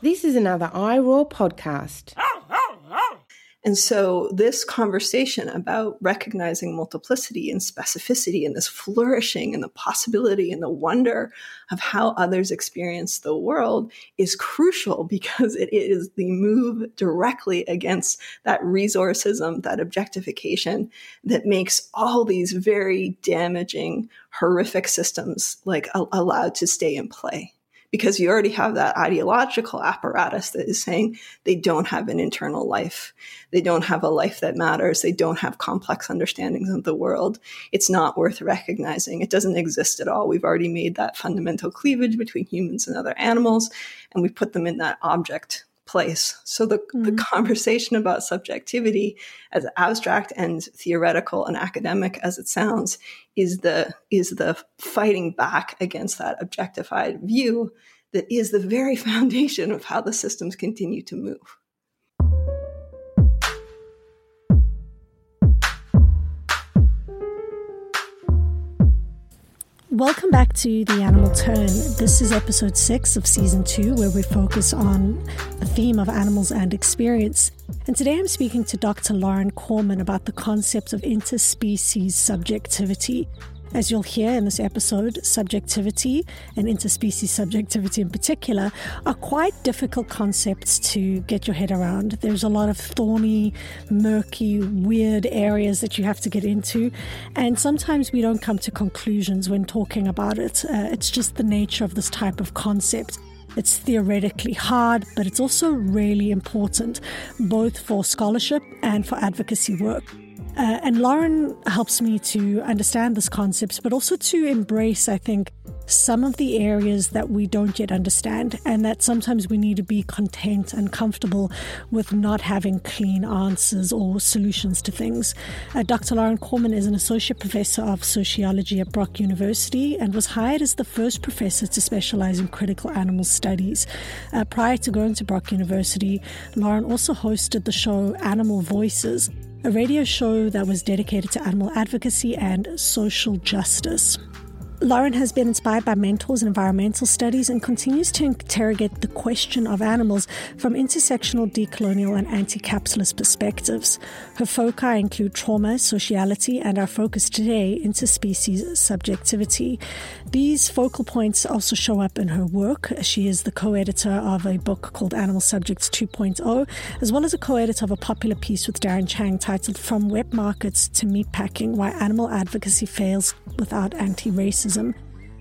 This is another iRaw podcast. And so, this conversation about recognizing multiplicity and specificity and this flourishing and the possibility and the wonder of how others experience the world is crucial because it is the move directly against that resourcism, that objectification that makes all these very damaging, horrific systems like allowed to stay in play because you already have that ideological apparatus that is saying they don't have an internal life. They don't have a life that matters. They don't have complex understandings of the world. It's not worth recognizing. It doesn't exist at all. We've already made that fundamental cleavage between humans and other animals, and we put them in that object place. So the, mm-hmm. the conversation about subjectivity, as abstract and theoretical and academic as it sounds, is the is the fighting back against that objectified view that is the very foundation of how the systems continue to move. Welcome back to The Animal Turn. This is episode six of season two, where we focus on the theme of animals and experience. And today I'm speaking to Dr. Lauren Corman about the concept of interspecies subjectivity. As you'll hear in this episode, subjectivity and interspecies subjectivity in particular are quite difficult concepts to get your head around. There's a lot of thorny, murky, weird areas that you have to get into, and sometimes we don't come to conclusions when talking about it. Uh, it's just the nature of this type of concept. It's theoretically hard, but it's also really important, both for scholarship and for advocacy work. Uh, and Lauren helps me to understand this concepts, but also to embrace, I think, some of the areas that we don't yet understand, and that sometimes we need to be content and comfortable with not having clean answers or solutions to things. Uh, Dr. Lauren Corman is an associate professor of sociology at Brock University and was hired as the first professor to specialize in critical animal studies. Uh, prior to going to Brock University, Lauren also hosted the show Animal Voices a radio show that was dedicated to animal advocacy and social justice. Lauren has been inspired by mentors in environmental studies and continues to interrogate the question of animals from intersectional, decolonial, and anti capitalist perspectives. Her foci include trauma, sociality, and our focus today, interspecies subjectivity. These focal points also show up in her work. She is the co editor of a book called Animal Subjects 2.0, as well as a co editor of a popular piece with Darren Chang titled From Wet Markets to Meatpacking Why Animal Advocacy Fails Without Anti Racism racism.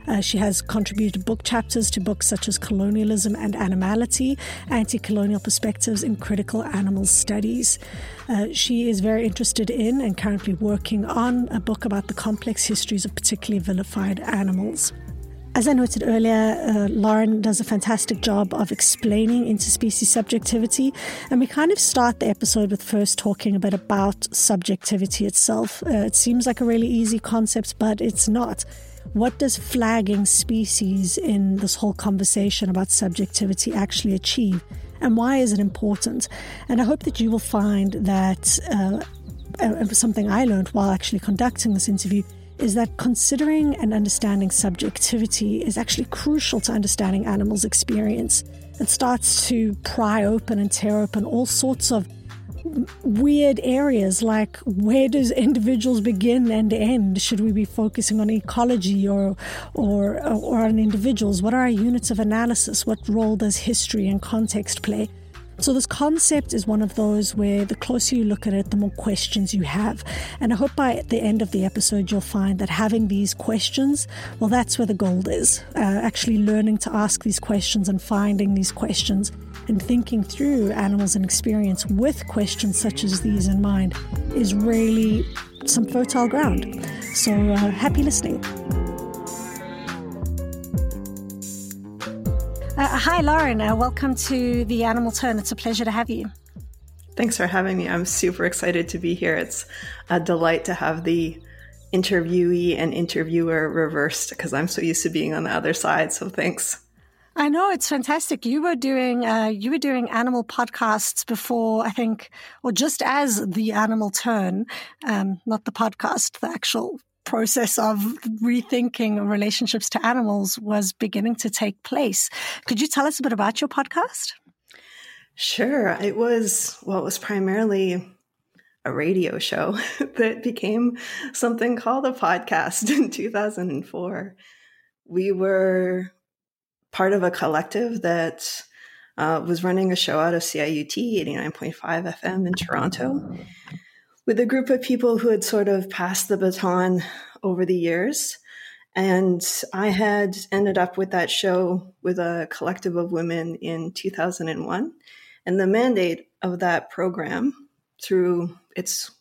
Uh, she has contributed book chapters to books such as Colonialism and Animality, Anti Colonial Perspectives in Critical Animal Studies. Uh, she is very interested in and currently working on a book about the complex histories of particularly vilified animals. As I noted earlier, uh, Lauren does a fantastic job of explaining interspecies subjectivity, and we kind of start the episode with first talking a bit about subjectivity itself. Uh, it seems like a really easy concept, but it's not. What does flagging species in this whole conversation about subjectivity actually achieve? And why is it important? And I hope that you will find that uh, uh, something I learned while actually conducting this interview is that considering and understanding subjectivity is actually crucial to understanding animals' experience. It starts to pry open and tear open all sorts of weird areas like where does individuals begin and end? Should we be focusing on ecology or or or on individuals? What are our units of analysis? What role does history and context play so, this concept is one of those where the closer you look at it, the more questions you have. And I hope by the end of the episode, you'll find that having these questions, well, that's where the gold is. Uh, actually, learning to ask these questions and finding these questions and thinking through animals and experience with questions such as these in mind is really some fertile ground. So, uh, happy listening. Uh, hi, Lauren. Uh, welcome to the Animal Turn. It's a pleasure to have you. Thanks for having me. I'm super excited to be here. It's a delight to have the interviewee and interviewer reversed because I'm so used to being on the other side. So thanks. I know it's fantastic. You were doing uh, you were doing animal podcasts before, I think, or just as the Animal Turn, um, not the podcast, the actual process of rethinking relationships to animals was beginning to take place. Could you tell us a bit about your podcast? Sure. It was, well, it was primarily a radio show that became something called a podcast in 2004. We were part of a collective that uh, was running a show out of CIUT 89.5 FM in Toronto with a group of people who had sort of passed the baton over the years. And I had ended up with that show with a collective of women in 2001. And the mandate of that program, through its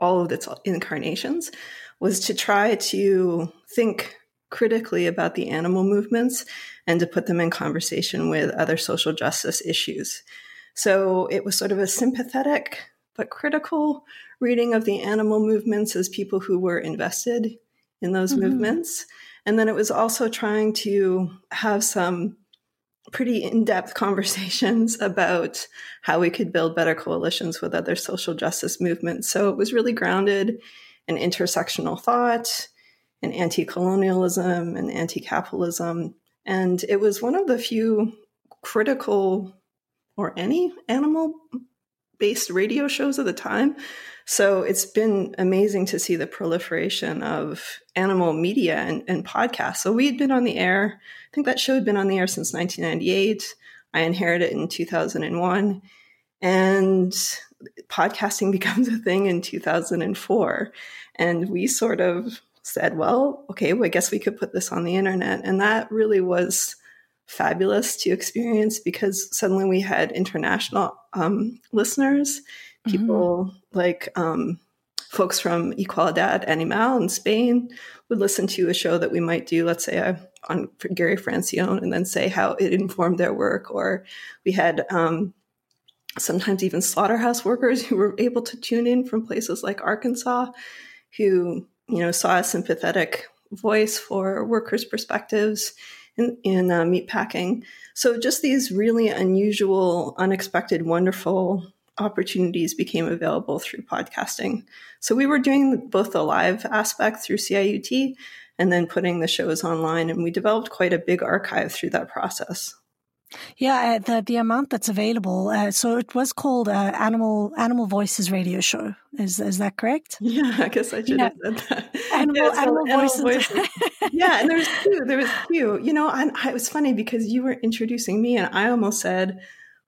all of its incarnations, was to try to think critically about the animal movements and to put them in conversation with other social justice issues. So it was sort of a sympathetic but critical reading of the animal movements as people who were invested in those mm-hmm. movements. And then it was also trying to have some pretty in depth conversations about how we could build better coalitions with other social justice movements. So it was really grounded in intersectional thought and anti colonialism and anti capitalism. And it was one of the few critical or any animal based radio shows of the time. So it's been amazing to see the proliferation of animal media and, and podcasts. So we had been on the air, I think that show had been on the air since 1998. I inherited it in 2001. And podcasting becomes a thing in 2004. And we sort of said, well, okay, well, I guess we could put this on the internet. And that really was fabulous to experience because suddenly we had international um, listeners. People mm-hmm. like um, folks from Igualdad Animal in Spain would listen to a show that we might do, let's say, uh, on Gary Francione, and then say how it informed their work. Or we had um, sometimes even slaughterhouse workers who were able to tune in from places like Arkansas, who you know saw a sympathetic voice for workers' perspectives in, in uh, meatpacking. So just these really unusual, unexpected, wonderful opportunities became available through podcasting. So we were doing both the live aspect through CIUT and then putting the shows online. And we developed quite a big archive through that process. Yeah, uh, the the amount that's available. Uh, so it was called uh, Animal Animal Voices Radio Show. Is is that correct? Yeah, I guess I should yeah. have said that. Animal, yeah, animal, animal voices. voices. yeah, and there was two. There was two. You know, and I, it was funny because you were introducing me, and I almost said,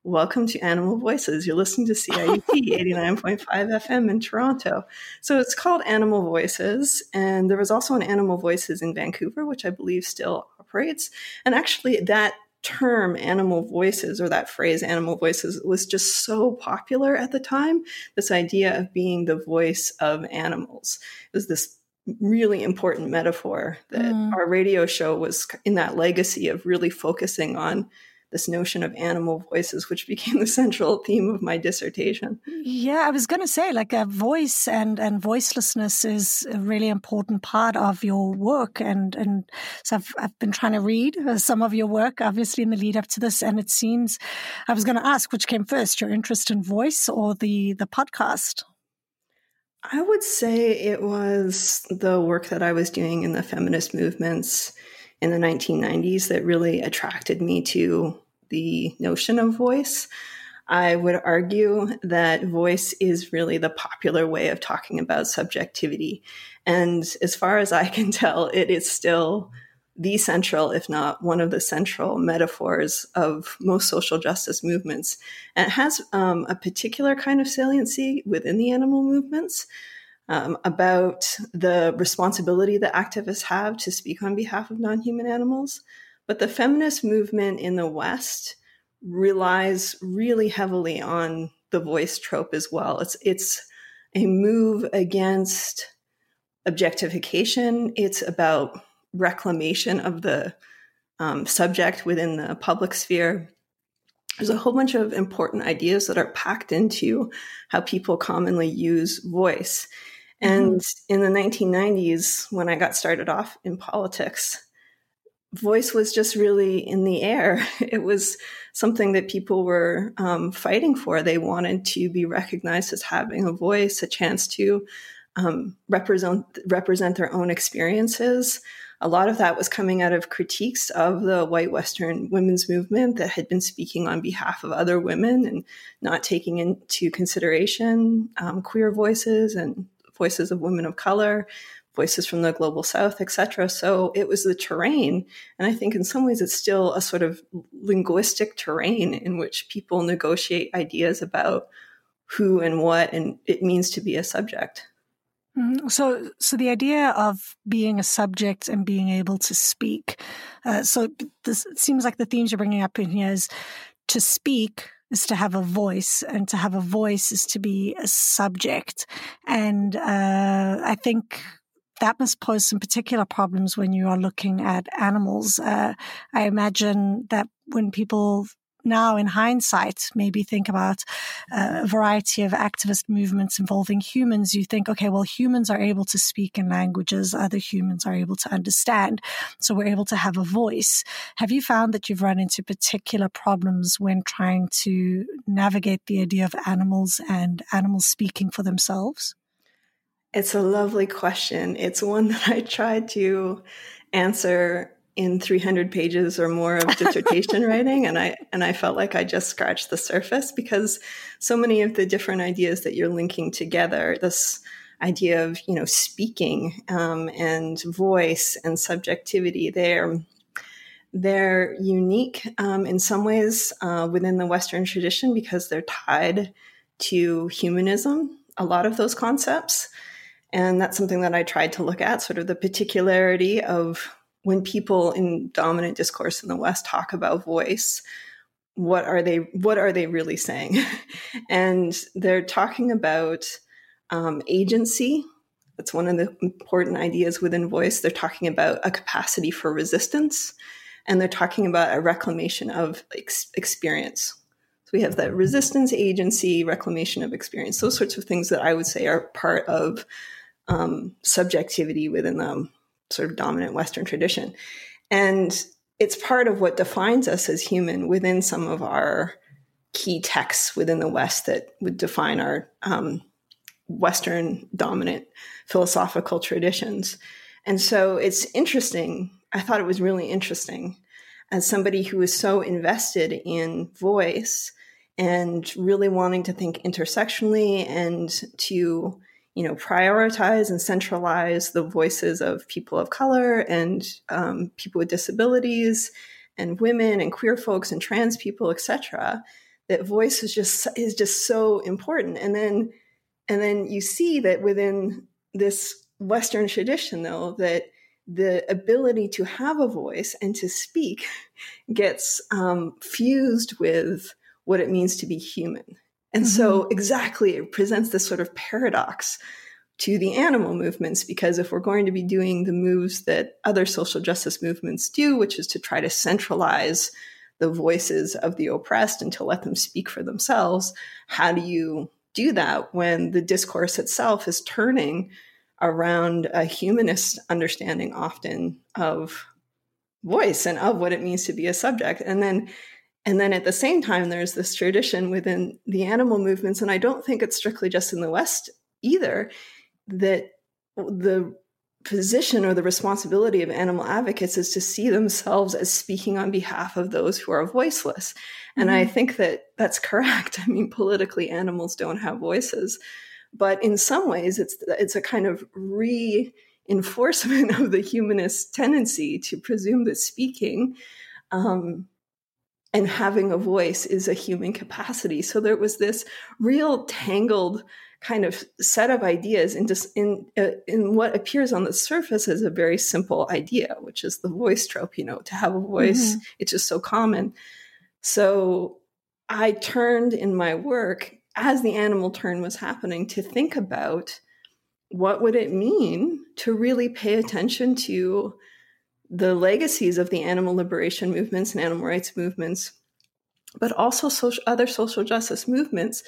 "Welcome to Animal Voices." You're listening to CIUT 89.5 FM in Toronto. So it's called Animal Voices, and there was also an Animal Voices in Vancouver, which I believe still operates. And actually, that term animal voices or that phrase animal voices was just so popular at the time this idea of being the voice of animals it was this really important metaphor that mm. our radio show was in that legacy of really focusing on this notion of animal voices, which became the central theme of my dissertation. Yeah, I was going to say, like a voice and and voicelessness is a really important part of your work, and and so I've I've been trying to read uh, some of your work, obviously in the lead up to this, and it seems I was going to ask which came first, your interest in voice or the the podcast. I would say it was the work that I was doing in the feminist movements in the 1990s that really attracted me to the notion of voice. I would argue that voice is really the popular way of talking about subjectivity. And as far as I can tell, it is still the central, if not one of the central metaphors of most social justice movements. And it has um, a particular kind of saliency within the animal movements um, about the responsibility that activists have to speak on behalf of non human animals. But the feminist movement in the West relies really heavily on the voice trope as well. It's, it's a move against objectification, it's about reclamation of the um, subject within the public sphere. There's a whole bunch of important ideas that are packed into how people commonly use voice. And mm-hmm. in the 1990s, when I got started off in politics, voice was just really in the air. It was something that people were um, fighting for. They wanted to be recognized as having a voice, a chance to um, represent represent their own experiences. a lot of that was coming out of critiques of the white Western women's movement that had been speaking on behalf of other women and not taking into consideration um, queer voices and voices of women of color, voices from the global south, etc. So it was the terrain. And I think in some ways it's still a sort of linguistic terrain in which people negotiate ideas about who and what and it means to be a subject. Mm-hmm. So, so the idea of being a subject and being able to speak. Uh, so, this seems like the themes you're bringing up in here is to speak is to have a voice, and to have a voice is to be a subject. And uh, I think that must pose some particular problems when you are looking at animals. Uh, I imagine that when people now in hindsight maybe think about uh, a variety of activist movements involving humans, you think, okay, well, humans are able to speak in languages other humans are able to understand. So we're able to have a voice. Have you found that you've run into particular problems when trying to navigate the idea of animals and animals speaking for themselves? It's a lovely question. It's one that I tried to answer in 300 pages or more of dissertation writing and i and i felt like i just scratched the surface because so many of the different ideas that you're linking together this idea of you know speaking um, and voice and subjectivity they're they're unique um, in some ways uh, within the western tradition because they're tied to humanism a lot of those concepts and that's something that i tried to look at sort of the particularity of when people in dominant discourse in the West talk about voice, what are they what are they really saying? and they're talking about um, agency. That's one of the important ideas within voice. They're talking about a capacity for resistance, and they're talking about a reclamation of ex- experience. So we have that resistance, agency, reclamation of experience. Those sorts of things that I would say are part of um, subjectivity within the sort of dominant Western tradition. And it's part of what defines us as human within some of our key texts within the West that would define our um, Western dominant philosophical traditions. And so it's interesting. I thought it was really interesting as somebody who is so invested in voice and really wanting to think intersectionally and to you know, prioritize and centralize the voices of people of color and um, people with disabilities and women and queer folks and trans people, etc. That voice is just is just so important. And then and then you see that within this Western tradition, though, that the ability to have a voice and to speak gets um, fused with what it means to be human and mm-hmm. so, exactly, it presents this sort of paradox to the animal movements because if we're going to be doing the moves that other social justice movements do, which is to try to centralize the voices of the oppressed and to let them speak for themselves, how do you do that when the discourse itself is turning around a humanist understanding often of voice and of what it means to be a subject? And then and then at the same time, there's this tradition within the animal movements, and I don't think it's strictly just in the West either, that the position or the responsibility of animal advocates is to see themselves as speaking on behalf of those who are voiceless. And mm-hmm. I think that that's correct. I mean, politically, animals don't have voices. But in some ways, it's, it's a kind of reinforcement of the humanist tendency to presume that speaking um, and having a voice is a human capacity. So there was this real tangled kind of set of ideas in just in uh, in what appears on the surface as a very simple idea, which is the voice trope. You know, to have a voice, mm-hmm. it's just so common. So I turned in my work as the animal turn was happening to think about what would it mean to really pay attention to the legacies of the animal liberation movements and animal rights movements, but also social, other social justice movements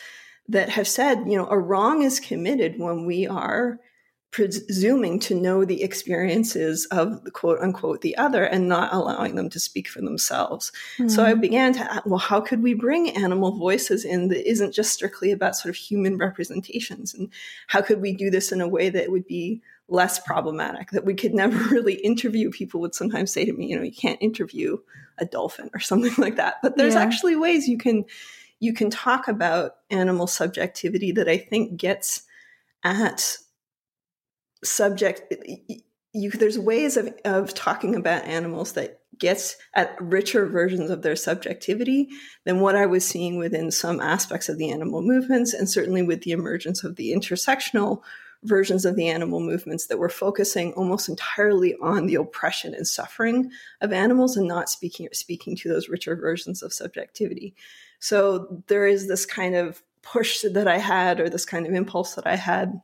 that have said, you know, a wrong is committed when we are presuming to know the experiences of the quote unquote the other and not allowing them to speak for themselves. Mm-hmm. So I hmm. began to ask, well, how could we bring animal voices in that isn't just strictly about sort of human representations? And how could we do this in a way that would be less problematic that we could never really interview people would sometimes say to me you know you can't interview a dolphin or something like that but there's yeah. actually ways you can you can talk about animal subjectivity that i think gets at subject you there's ways of, of talking about animals that gets at richer versions of their subjectivity than what I was seeing within some aspects of the animal movements, and certainly with the emergence of the intersectional versions of the animal movements that were focusing almost entirely on the oppression and suffering of animals and not speaking speaking to those richer versions of subjectivity. So there is this kind of push that I had, or this kind of impulse that I had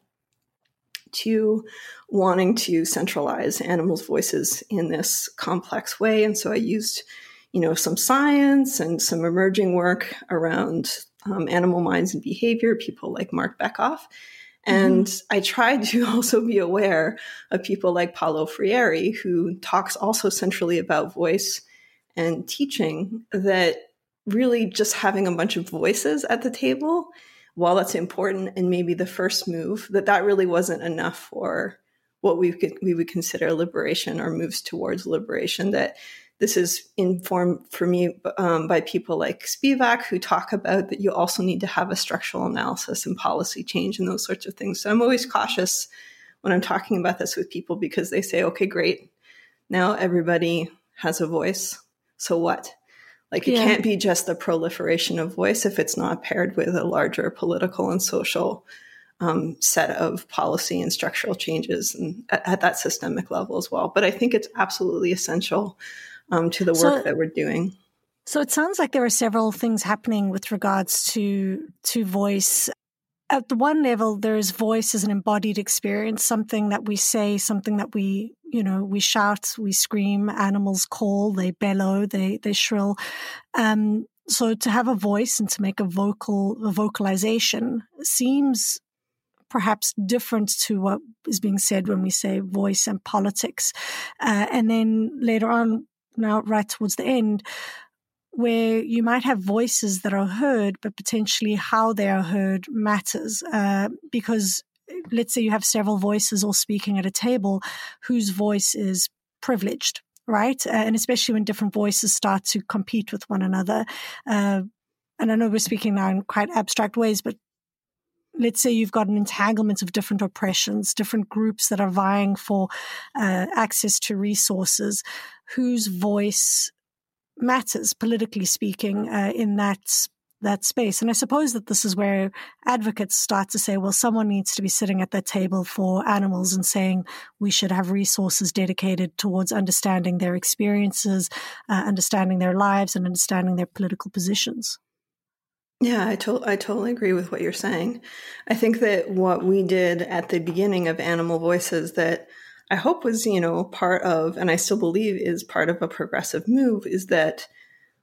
to wanting to centralize animals' voices in this complex way. And so I used, you know, some science and some emerging work around um, animal minds and behavior, people like Marc Bekoff. And mm-hmm. I tried to also be aware of people like Paulo Freire, who talks also centrally about voice and teaching, that really just having a bunch of voices at the table while that's important and maybe the first move, that that really wasn't enough for what we could we would consider liberation or moves towards liberation. That this is informed for me um, by people like Spivak who talk about that you also need to have a structural analysis and policy change and those sorts of things. So I'm always cautious when I'm talking about this with people because they say, "Okay, great, now everybody has a voice. So what?" Like it yeah. can't be just the proliferation of voice if it's not paired with a larger political and social um, set of policy and structural changes and at, at, that systemic level as well. But I think it's absolutely essential um, to the work so, that we're doing. So it sounds like there are several things happening with regards to to voice at the one level, there's voice as an embodied experience, something that we say, something that we, you know, we shout, we scream, animals call, they bellow, they, they shrill. Um, so to have a voice and to make a vocal, a vocalization seems perhaps different to what is being said when we say voice and politics. Uh, and then later on, now right towards the end, where you might have voices that are heard, but potentially how they are heard matters. Uh, because let's say you have several voices all speaking at a table whose voice is privileged, right? Uh, and especially when different voices start to compete with one another. Uh, and I know we're speaking now in quite abstract ways, but let's say you've got an entanglement of different oppressions, different groups that are vying for uh, access to resources, whose voice matters politically speaking uh, in that that space. And I suppose that this is where advocates start to say, well, someone needs to be sitting at that table for animals and saying we should have resources dedicated towards understanding their experiences, uh, understanding their lives, and understanding their political positions. Yeah, I, to- I totally agree with what you're saying. I think that what we did at the beginning of Animal Voices that I hope was, you know, part of, and I still believe is part of a progressive move, is that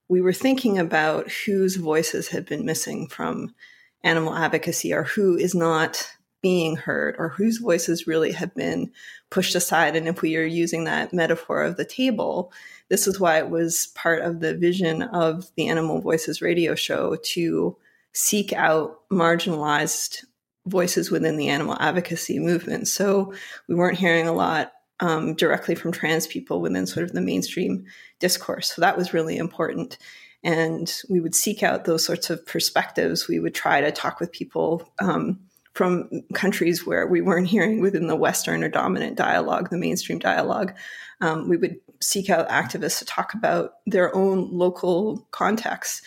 we were thinking about whose voices have been missing from animal advocacy or who is not being heard or whose voices really have been pushed aside. And if we are using that metaphor of the table, this is why it was part of the vision of the Animal Voices radio show to seek out marginalized voices within the animal advocacy movement. So we weren't hearing a lot um, directly from trans people within sort of the mainstream discourse. So that was really important. And we would seek out those sorts of perspectives. We would try to talk with people um, from countries where we weren't hearing within the Western or dominant dialogue, the mainstream dialogue. Um, we would seek out activists to talk about their own local contexts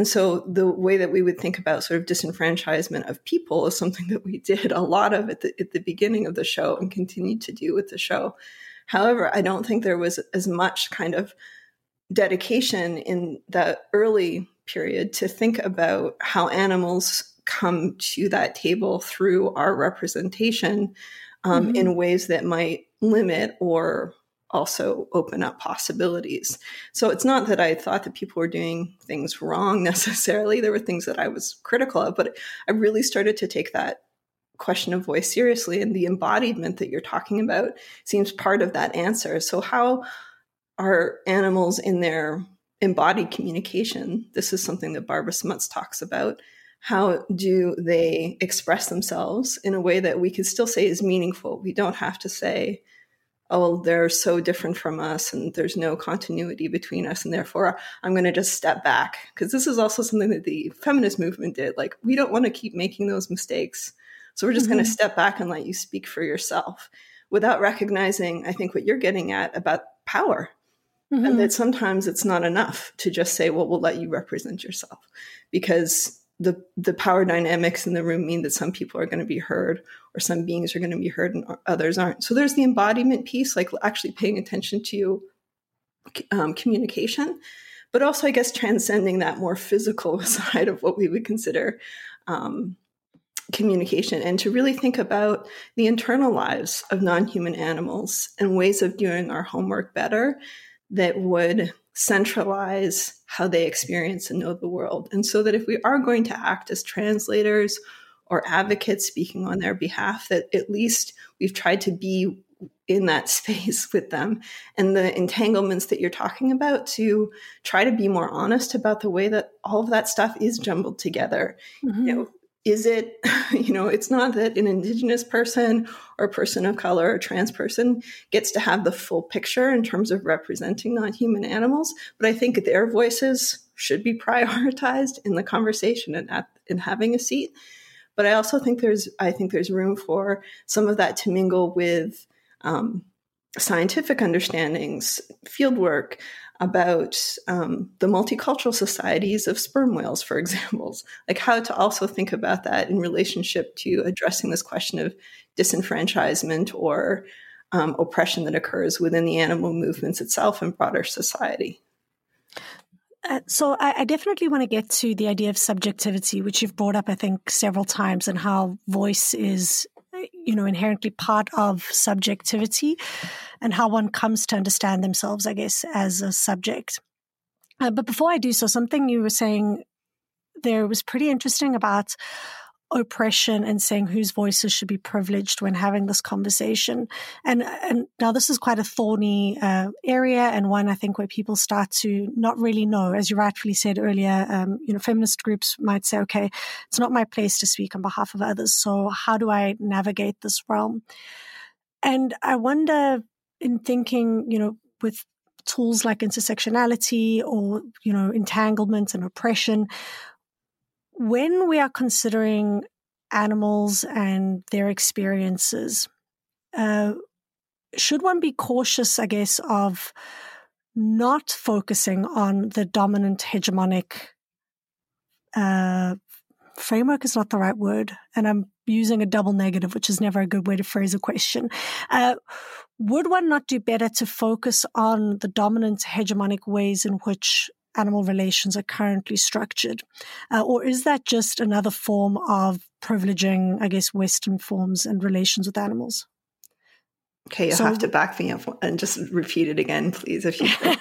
and so the way that we would think about sort of disenfranchisement of people is something that we did a lot of at the, at the beginning of the show and continued to do with the show. However, I don't think there was as much kind of dedication in the early period to think about how animals come to that table through our representation um, mm-hmm. in ways that might limit or also open up possibilities. So it's not that I thought that people were doing things wrong necessarily. There were things that I was critical of, but I really started to take that question of voice seriously. And the embodiment that you're talking about seems part of that answer. So, how are animals in their embodied communication? This is something that Barbara Smuts talks about. How do they express themselves in a way that we could still say is meaningful? We don't have to say, oh, they're so different from us and there's no continuity between us. And therefore, I'm going to just step back. Because this is also something that the feminist movement did. Like, we don't want to keep making those mistakes. So we're just mm-hmm. going to step back and let you speak for yourself without recognizing, I think, what you're getting at about power. Mm-hmm. And that sometimes it's not enough to just say, well, we'll let you represent yourself because the the power dynamics in the room mean that some people are going to be heard or some beings are going to be heard and others aren't. So there's the embodiment piece like actually paying attention to um, communication but also i guess transcending that more physical side of what we would consider um, communication and to really think about the internal lives of non-human animals and ways of doing our homework better that would centralize how they experience and know the world. And so that if we are going to act as translators or advocates speaking on their behalf, that at least we've tried to be in that space with them and the entanglements that you're talking about to try to be more honest about the way that all of that stuff is jumbled together. Mm-hmm. You know, is it you know it's not that an indigenous person or person of color or trans person gets to have the full picture in terms of representing non-human animals but i think their voices should be prioritized in the conversation and at, in having a seat. But i also think there's i think there's room for some of that to mingle with um, scientific understandings field work about um, the multicultural societies of sperm whales, for examples, like how to also think about that in relationship to addressing this question of disenfranchisement or um, oppression that occurs within the animal movements itself and broader society. Uh, so I, I, definitely want to get to the idea of subjectivity, which you've brought up, I think, several times, and how voice is you know, inherently part of subjectivity and how one comes to understand themselves, I guess, as a subject. Uh, but before I do so, something you were saying there was pretty interesting about oppression and saying whose voices should be privileged when having this conversation. And and now this is quite a thorny uh, area and one I think where people start to not really know, as you rightfully said earlier. Um, you know, feminist groups might say, okay, it's not my place to speak on behalf of others. So how do I navigate this realm? And I wonder, in thinking, you know, with tools like intersectionality or you know entanglement and oppression when we are considering animals and their experiences, uh, should one be cautious, I guess, of not focusing on the dominant hegemonic uh, framework is not the right word, and I'm using a double negative, which is never a good way to phrase a question. Uh, would one not do better to focus on the dominant hegemonic ways in which animal relations are currently structured? Uh, or is that just another form of privileging, I guess, Western forms and relations with animals? Okay, you so, have to back me up and just repeat it again, please, if you could.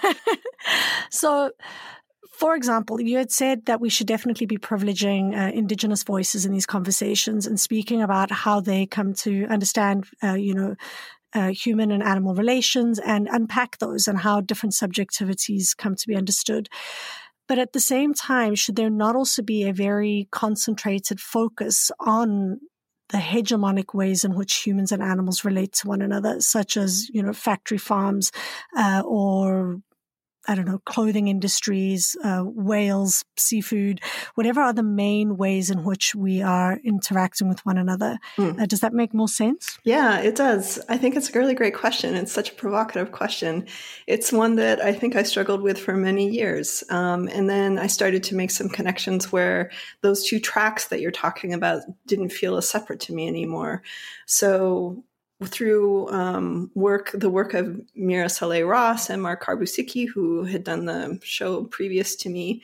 so, for example, you had said that we should definitely be privileging uh, Indigenous voices in these conversations and speaking about how they come to understand, uh, you know, uh, human and animal relations and unpack those and how different subjectivities come to be understood. But at the same time, should there not also be a very concentrated focus on the hegemonic ways in which humans and animals relate to one another, such as, you know, factory farms uh, or I don't know, clothing industries, uh, whales, seafood, whatever are the main ways in which we are interacting with one another. Mm. Uh, does that make more sense? Yeah, it does. I think it's a really great question. It's such a provocative question. It's one that I think I struggled with for many years. Um, and then I started to make some connections where those two tracks that you're talking about didn't feel as separate to me anymore. So through um, work, the work of Mira Saleh Ross and Mark Harbusicki, who had done the show previous to me,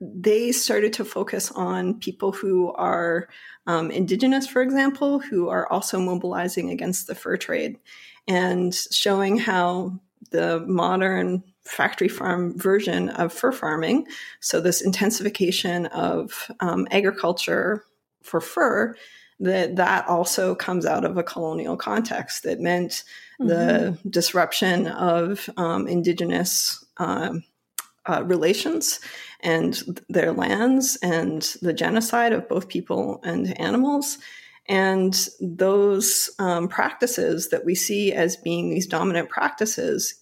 they started to focus on people who are um, indigenous, for example, who are also mobilizing against the fur trade and showing how the modern factory farm version of fur farming, so this intensification of um, agriculture for fur, that that also comes out of a colonial context that meant mm-hmm. the disruption of um, indigenous um, uh, relations and their lands and the genocide of both people and animals. And those um, practices that we see as being these dominant practices,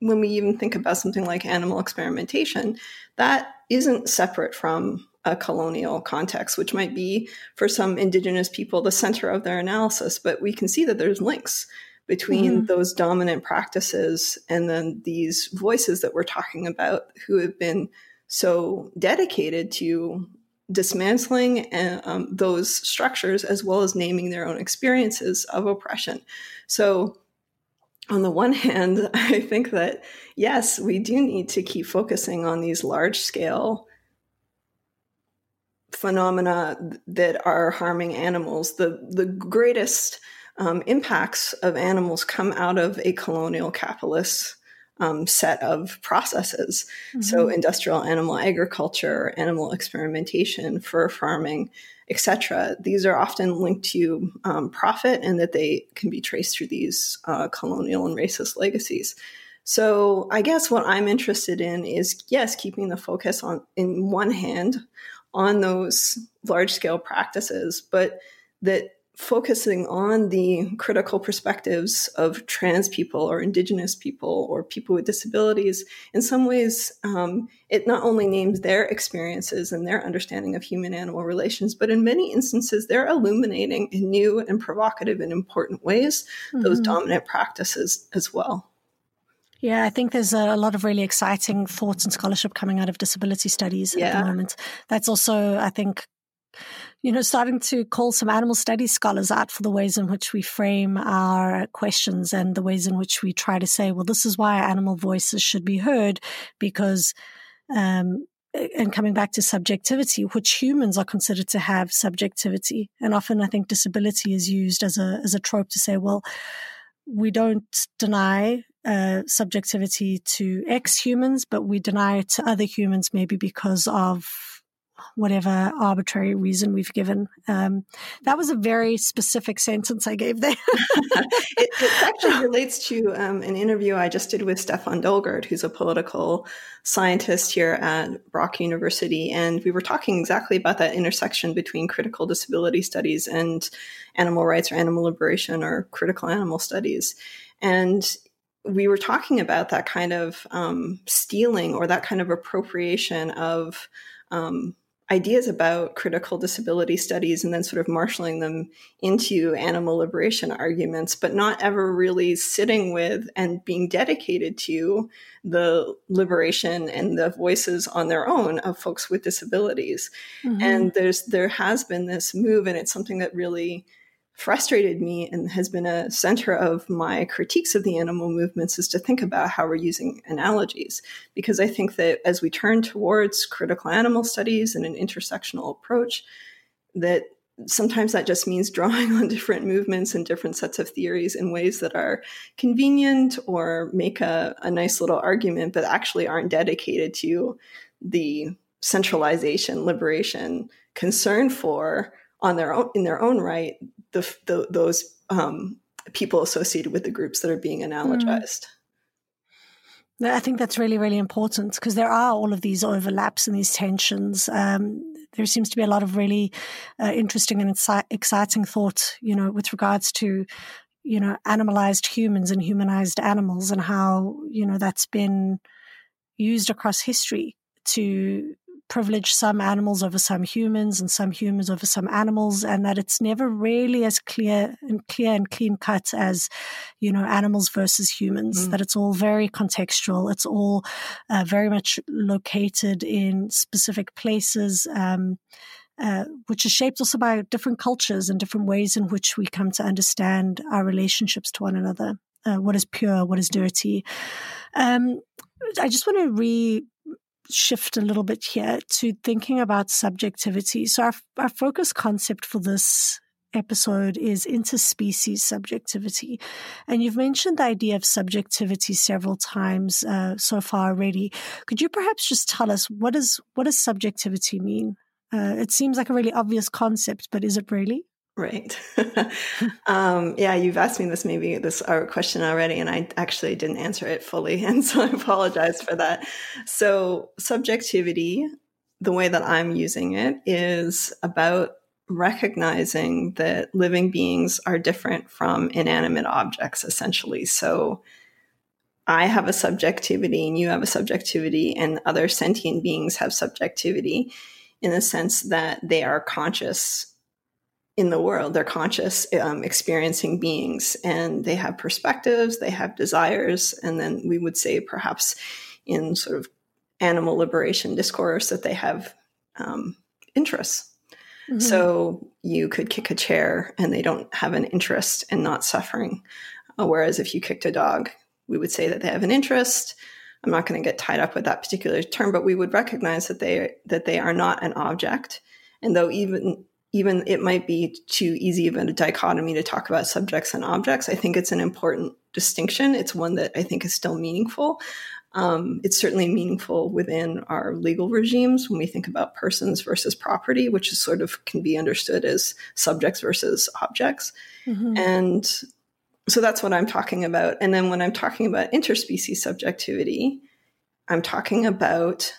when we even think about something like animal experimentation, that isn't separate from a colonial context, which might be for some indigenous people the center of their analysis. But we can see that there's links between mm-hmm. those dominant practices and then these voices that we're talking about who have been so dedicated to dismantling and, um, those structures as well as naming their own experiences of oppression. So, on the one hand, I think that yes, we do need to keep focusing on these large scale phenomena that are harming animals. The the greatest um, impacts of animals come out of a colonial capitalist um, set of processes. Mm-hmm. So, industrial animal agriculture, animal experimentation, fur farming, etc. These are often linked to um, profit, and that they can be traced through these uh, colonial and racist legacies. So, I guess what I'm interested in is yes, keeping the focus on, in one hand, on those large scale practices, but that focusing on the critical perspectives of trans people or indigenous people or people with disabilities in some ways um, it not only names their experiences and their understanding of human animal relations but in many instances they're illuminating in new and provocative and important ways mm-hmm. those dominant practices as well yeah, I think there's a lot of really exciting thoughts and scholarship coming out of disability studies yeah. at the moment. That's also, I think, you know, starting to call some animal studies scholars out for the ways in which we frame our questions and the ways in which we try to say, well, this is why animal voices should be heard because, um, and coming back to subjectivity, which humans are considered to have subjectivity. And often I think disability is used as a, as a trope to say, well, we don't deny uh, subjectivity to X humans, but we deny it to other humans, maybe because of whatever arbitrary reason we've given. Um, that was a very specific sentence I gave there. it, it, actually relates to um, an interview I just did with Stefan Dolgert, who's a political scientist here at Brock University. And we were talking exactly about that intersection between critical disability studies and animal rights or animal liberation or critical animal studies. And we were talking about that kind of um, stealing or that kind of appropriation of um, ideas about critical disability studies and then sort of marshaling them into animal liberation arguments, but not ever really sitting with and being dedicated to the liberation and the voices on their own of folks with disabilities. Mm-hmm. And there's there has been this move, and it's something that really frustrated me and has been a center of my critiques of the animal movements is to think about how we're using analogies. Because I think that as we turn towards critical animal studies and an intersectional approach, that sometimes that just means drawing on different movements and different sets of theories in ways that are convenient or make a, a nice little argument, but actually aren't dedicated to the centralization, liberation, concern for on their own in their own right the, the those um, people associated with the groups that are being analogized. Mm. I think that's really, really important because there are all of these overlaps and these tensions. Um, there seems to be a lot of really uh, interesting and inci- exciting thought, you know, with regards to, you know, animalized humans and humanized animals and how, you know, that's been used across history to privilege some animals over some humans and some humans over some animals and that it's never really as clear and clear and clean cut as you know animals versus humans mm. that it's all very contextual it's all uh, very much located in specific places um, uh, which is shaped also by different cultures and different ways in which we come to understand our relationships to one another uh, what is pure what is dirty um, I just want to re shift a little bit here to thinking about subjectivity. So, our, our focus concept for this episode is interspecies subjectivity. And you've mentioned the idea of subjectivity several times uh, so far already. Could you perhaps just tell us what, is, what does subjectivity mean? Uh, it seems like a really obvious concept, but is it really? Right. um, yeah, you've asked me this maybe this our question already, and I actually didn't answer it fully, and so I apologize for that. So, subjectivity, the way that I'm using it, is about recognizing that living beings are different from inanimate objects, essentially. So, I have a subjectivity, and you have a subjectivity, and other sentient beings have subjectivity in the sense that they are conscious in the world. They're conscious, um, experiencing beings, and they have perspectives, they have desires, and then we would say perhaps in sort of animal liberation discourse that they have um, interests. Mm-hmm. So you could kick a chair and they don't have an interest in not suffering. Uh, whereas if you kicked a dog, we would say that they have an interest. I'm not going to get tied up with that particular term, but we would recognize that they that they are not an object. And though even even it might be too easy of a dichotomy to talk about subjects and objects. I think it's an important distinction. It's one that I think is still meaningful. Um, it's certainly meaningful within our legal regimes when we think about persons versus property, which is sort of can be understood as subjects versus objects. Mm-hmm. And so that's what I'm talking about. And then when I'm talking about interspecies subjectivity, I'm talking about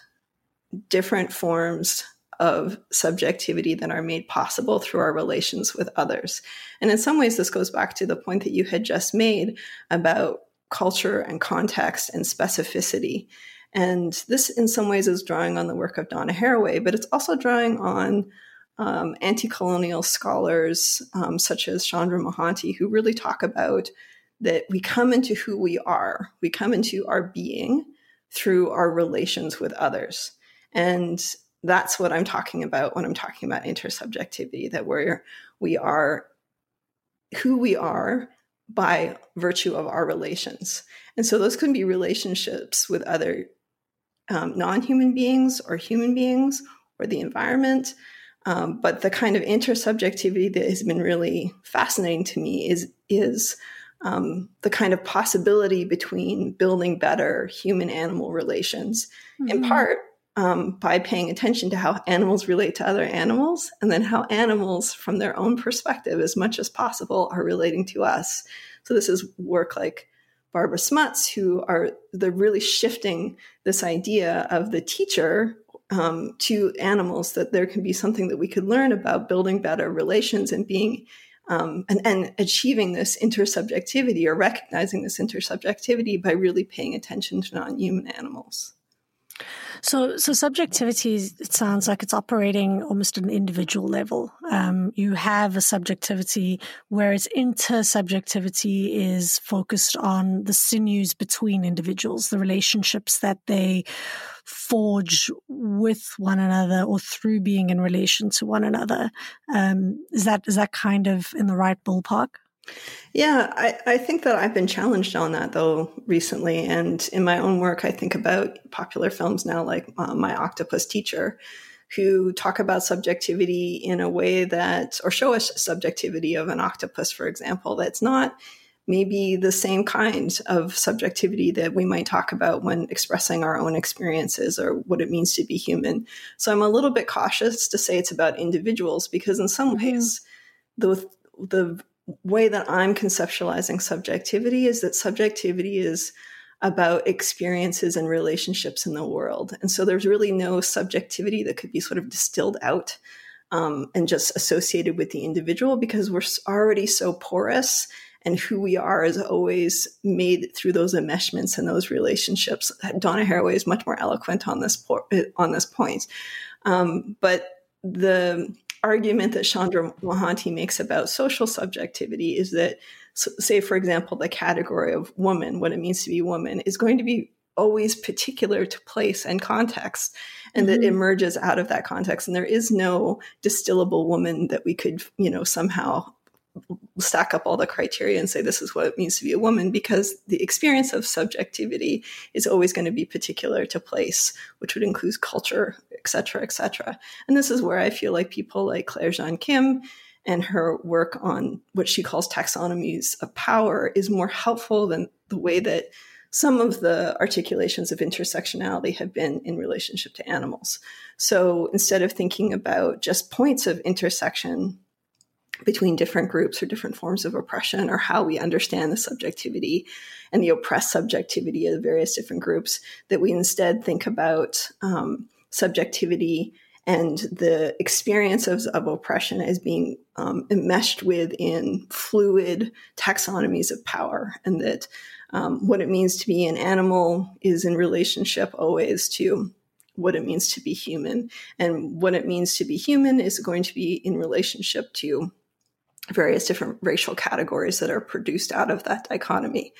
different forms of subjectivity that are made possible through our relations with others. And in some ways, this goes back to the point that you had just made about culture and context and specificity. And this, in some ways, is drawing on the work of Donna Haraway, but it's also drawing on um, anti colonial scholars um, such as Chandra Mohanty, who really talk about that we come into who we are, we come into our being through our relations with others. And that's what I'm talking about when I'm talking about intersubjectivity, that we're, we are who we are by virtue of our relations. And so those can be relationships with other um, non human beings or human beings or the environment. Um, but the kind of intersubjectivity that has been really fascinating to me is, is um, the kind of possibility between building better human animal relations, mm-hmm. in part um, by paying attention to how animals relate to other animals and then how animals, from their own perspective, as much as possible, are relating to us. So, this is work like Barbara Smuts, who are they're really shifting this idea of the teacher um, to animals that there can be something that we could learn about building better relations and being um, and, and achieving this intersubjectivity or recognizing this intersubjectivity by really paying attention to non-human animals. So, so subjectivity, it sounds like it's operating almost at an individual level. Um, you have a subjectivity, whereas intersubjectivity is focused on the sinews between individuals, the relationships that they forge with one another or through being in relation to one another. Um, is that is that kind of in the right ballpark? Yeah, I, I think that I've been challenged on that though recently. And in my own work, I think about popular films now like uh, My Octopus Teacher, who talk about subjectivity in a way that, or show us subjectivity of an octopus, for example, that's not maybe the same kind of subjectivity that we might talk about when expressing our own experiences or what it means to be human. So I'm a little bit cautious to say it's about individuals because in some mm-hmm. ways, the the way that I'm conceptualizing subjectivity is that subjectivity is about experiences and relationships in the world. And so there's really no subjectivity that could be sort of distilled out um, and just associated with the individual because we're already so porous and who we are is always made through those enmeshments and those relationships. Donna Haraway is much more eloquent on this po- on this point. Um, but the argument that Chandra Mohanty makes about social subjectivity is that, say, for example, the category of woman, what it means to be woman, is going to be always particular to place and context, and mm-hmm. that emerges out of that context. And there is no distillable woman that we could, you know, somehow stack up all the criteria and say this is what it means to be a woman because the experience of subjectivity is always going to be particular to place which would include culture et cetera et cetera and this is where i feel like people like claire jean kim and her work on what she calls taxonomies of power is more helpful than the way that some of the articulations of intersectionality have been in relationship to animals. So instead of thinking about just points of intersection between different groups or different forms of oppression or how we understand the subjectivity and the oppressed subjectivity of various different groups that we instead think about um, subjectivity and the experience of, oppression as being um, enmeshed within fluid taxonomies of power and that um, what it means to be an animal is in relationship always to what it means to be human. And what it means to be human is going to be in relationship to various different racial categories that are produced out of that dichotomy.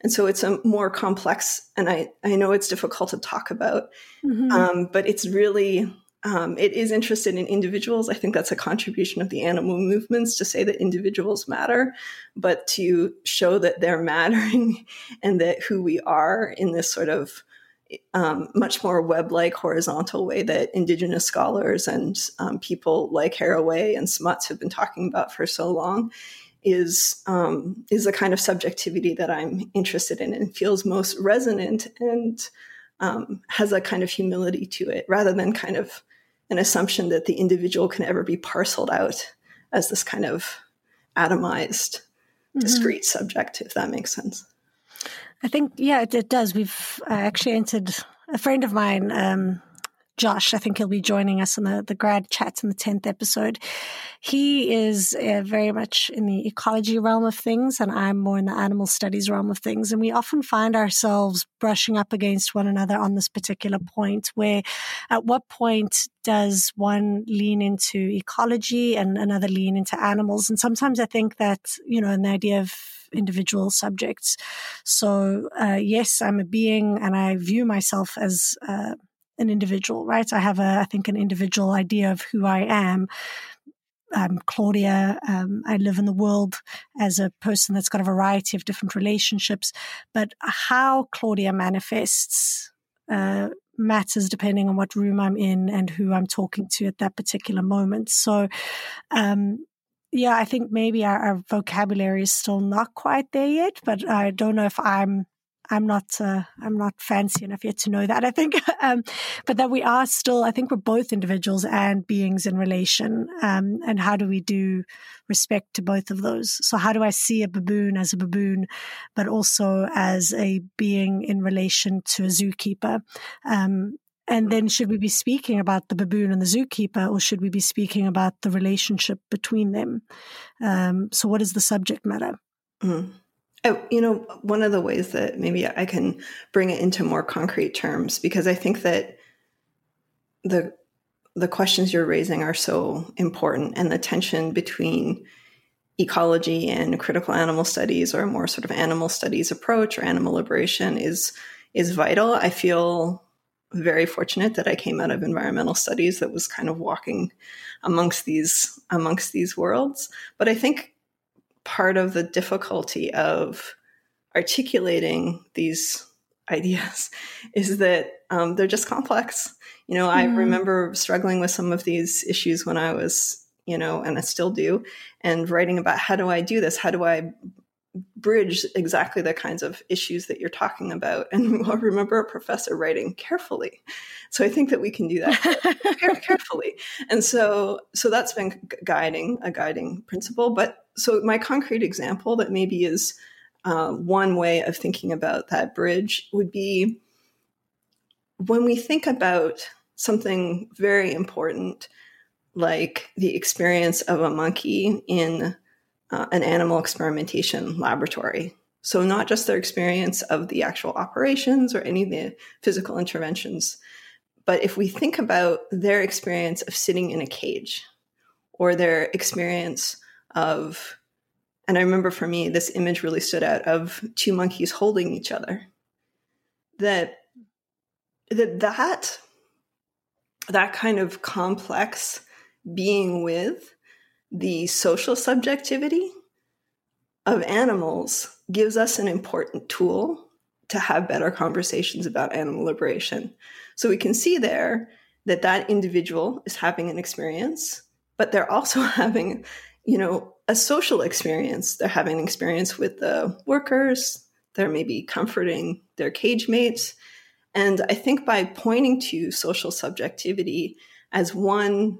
And so it's a more complex, and I, I know it's difficult to talk about, mm-hmm. um, but it's really, um, it is interested in individuals. I think that's a contribution of the animal movements to say that individuals matter, but to show that they're mattering and that who we are in this sort of um, much more web-like horizontal way that indigenous scholars and um, people like Haraway and Smuts have been talking about for so long is um, is the kind of subjectivity that I'm interested in and feels most resonant and um, has a kind of humility to it rather than kind of an assumption that the individual can ever be parceled out as this kind of atomized mm-hmm. discrete subject if that makes sense I think, yeah, it, it does. We've uh, actually entered a friend of mine, um, Josh, I think he'll be joining us in the, the grad chats in the 10th episode. He is uh, very much in the ecology realm of things, and I'm more in the animal studies realm of things. And we often find ourselves brushing up against one another on this particular point where at what point does one lean into ecology and another lean into animals? And sometimes I think that, you know, in the idea of individual subjects. So, uh, yes, I'm a being and I view myself as uh, an individual, right? I have a, I think, an individual idea of who I am. I'm Claudia. Um, I live in the world as a person that's got a variety of different relationships, but how Claudia manifests uh, matters depending on what room I'm in and who I'm talking to at that particular moment. So, um, yeah, I think maybe our, our, vocabulary is still not quite there yet, but I don't know if I'm I'm not uh, I'm not fancy enough yet to know that. I think, um, but that we are still. I think we're both individuals and beings in relation. Um, and how do we do respect to both of those? So how do I see a baboon as a baboon, but also as a being in relation to a zookeeper? Um, and then should we be speaking about the baboon and the zookeeper, or should we be speaking about the relationship between them? Um, so, what is the subject matter? Mm. Oh, you know, one of the ways that maybe I can bring it into more concrete terms, because I think that the the questions you're raising are so important, and the tension between ecology and critical animal studies, or a more sort of animal studies approach, or animal liberation, is is vital. I feel very fortunate that I came out of environmental studies that was kind of walking amongst these amongst these worlds. But I think part of the difficulty of articulating these ideas is that um, they're just complex. You know, mm. I remember struggling with some of these issues when I was, you know, and I still do, and writing about how do I do this? How do I bridge exactly the kinds of issues that you're talking about. And I remember a professor writing carefully. So I think that we can do that carefully. And so, so that's been guiding a guiding principle. But so my concrete example that maybe is uh, one way of thinking about that bridge would be when we think about something very important like the experience of a monkey in uh, an animal experimentation laboratory. So, not just their experience of the actual operations or any of the physical interventions, but if we think about their experience of sitting in a cage or their experience of, and I remember for me, this image really stood out of two monkeys holding each other. That that that that kind of complex being with the social subjectivity of animals gives us an important tool to have better conversations about animal liberation. So we can see there that that individual is having an experience, but they're also having, you know, a social experience. They're having an experience with the workers. They're maybe comforting their cage mates. And I think by pointing to social subjectivity as one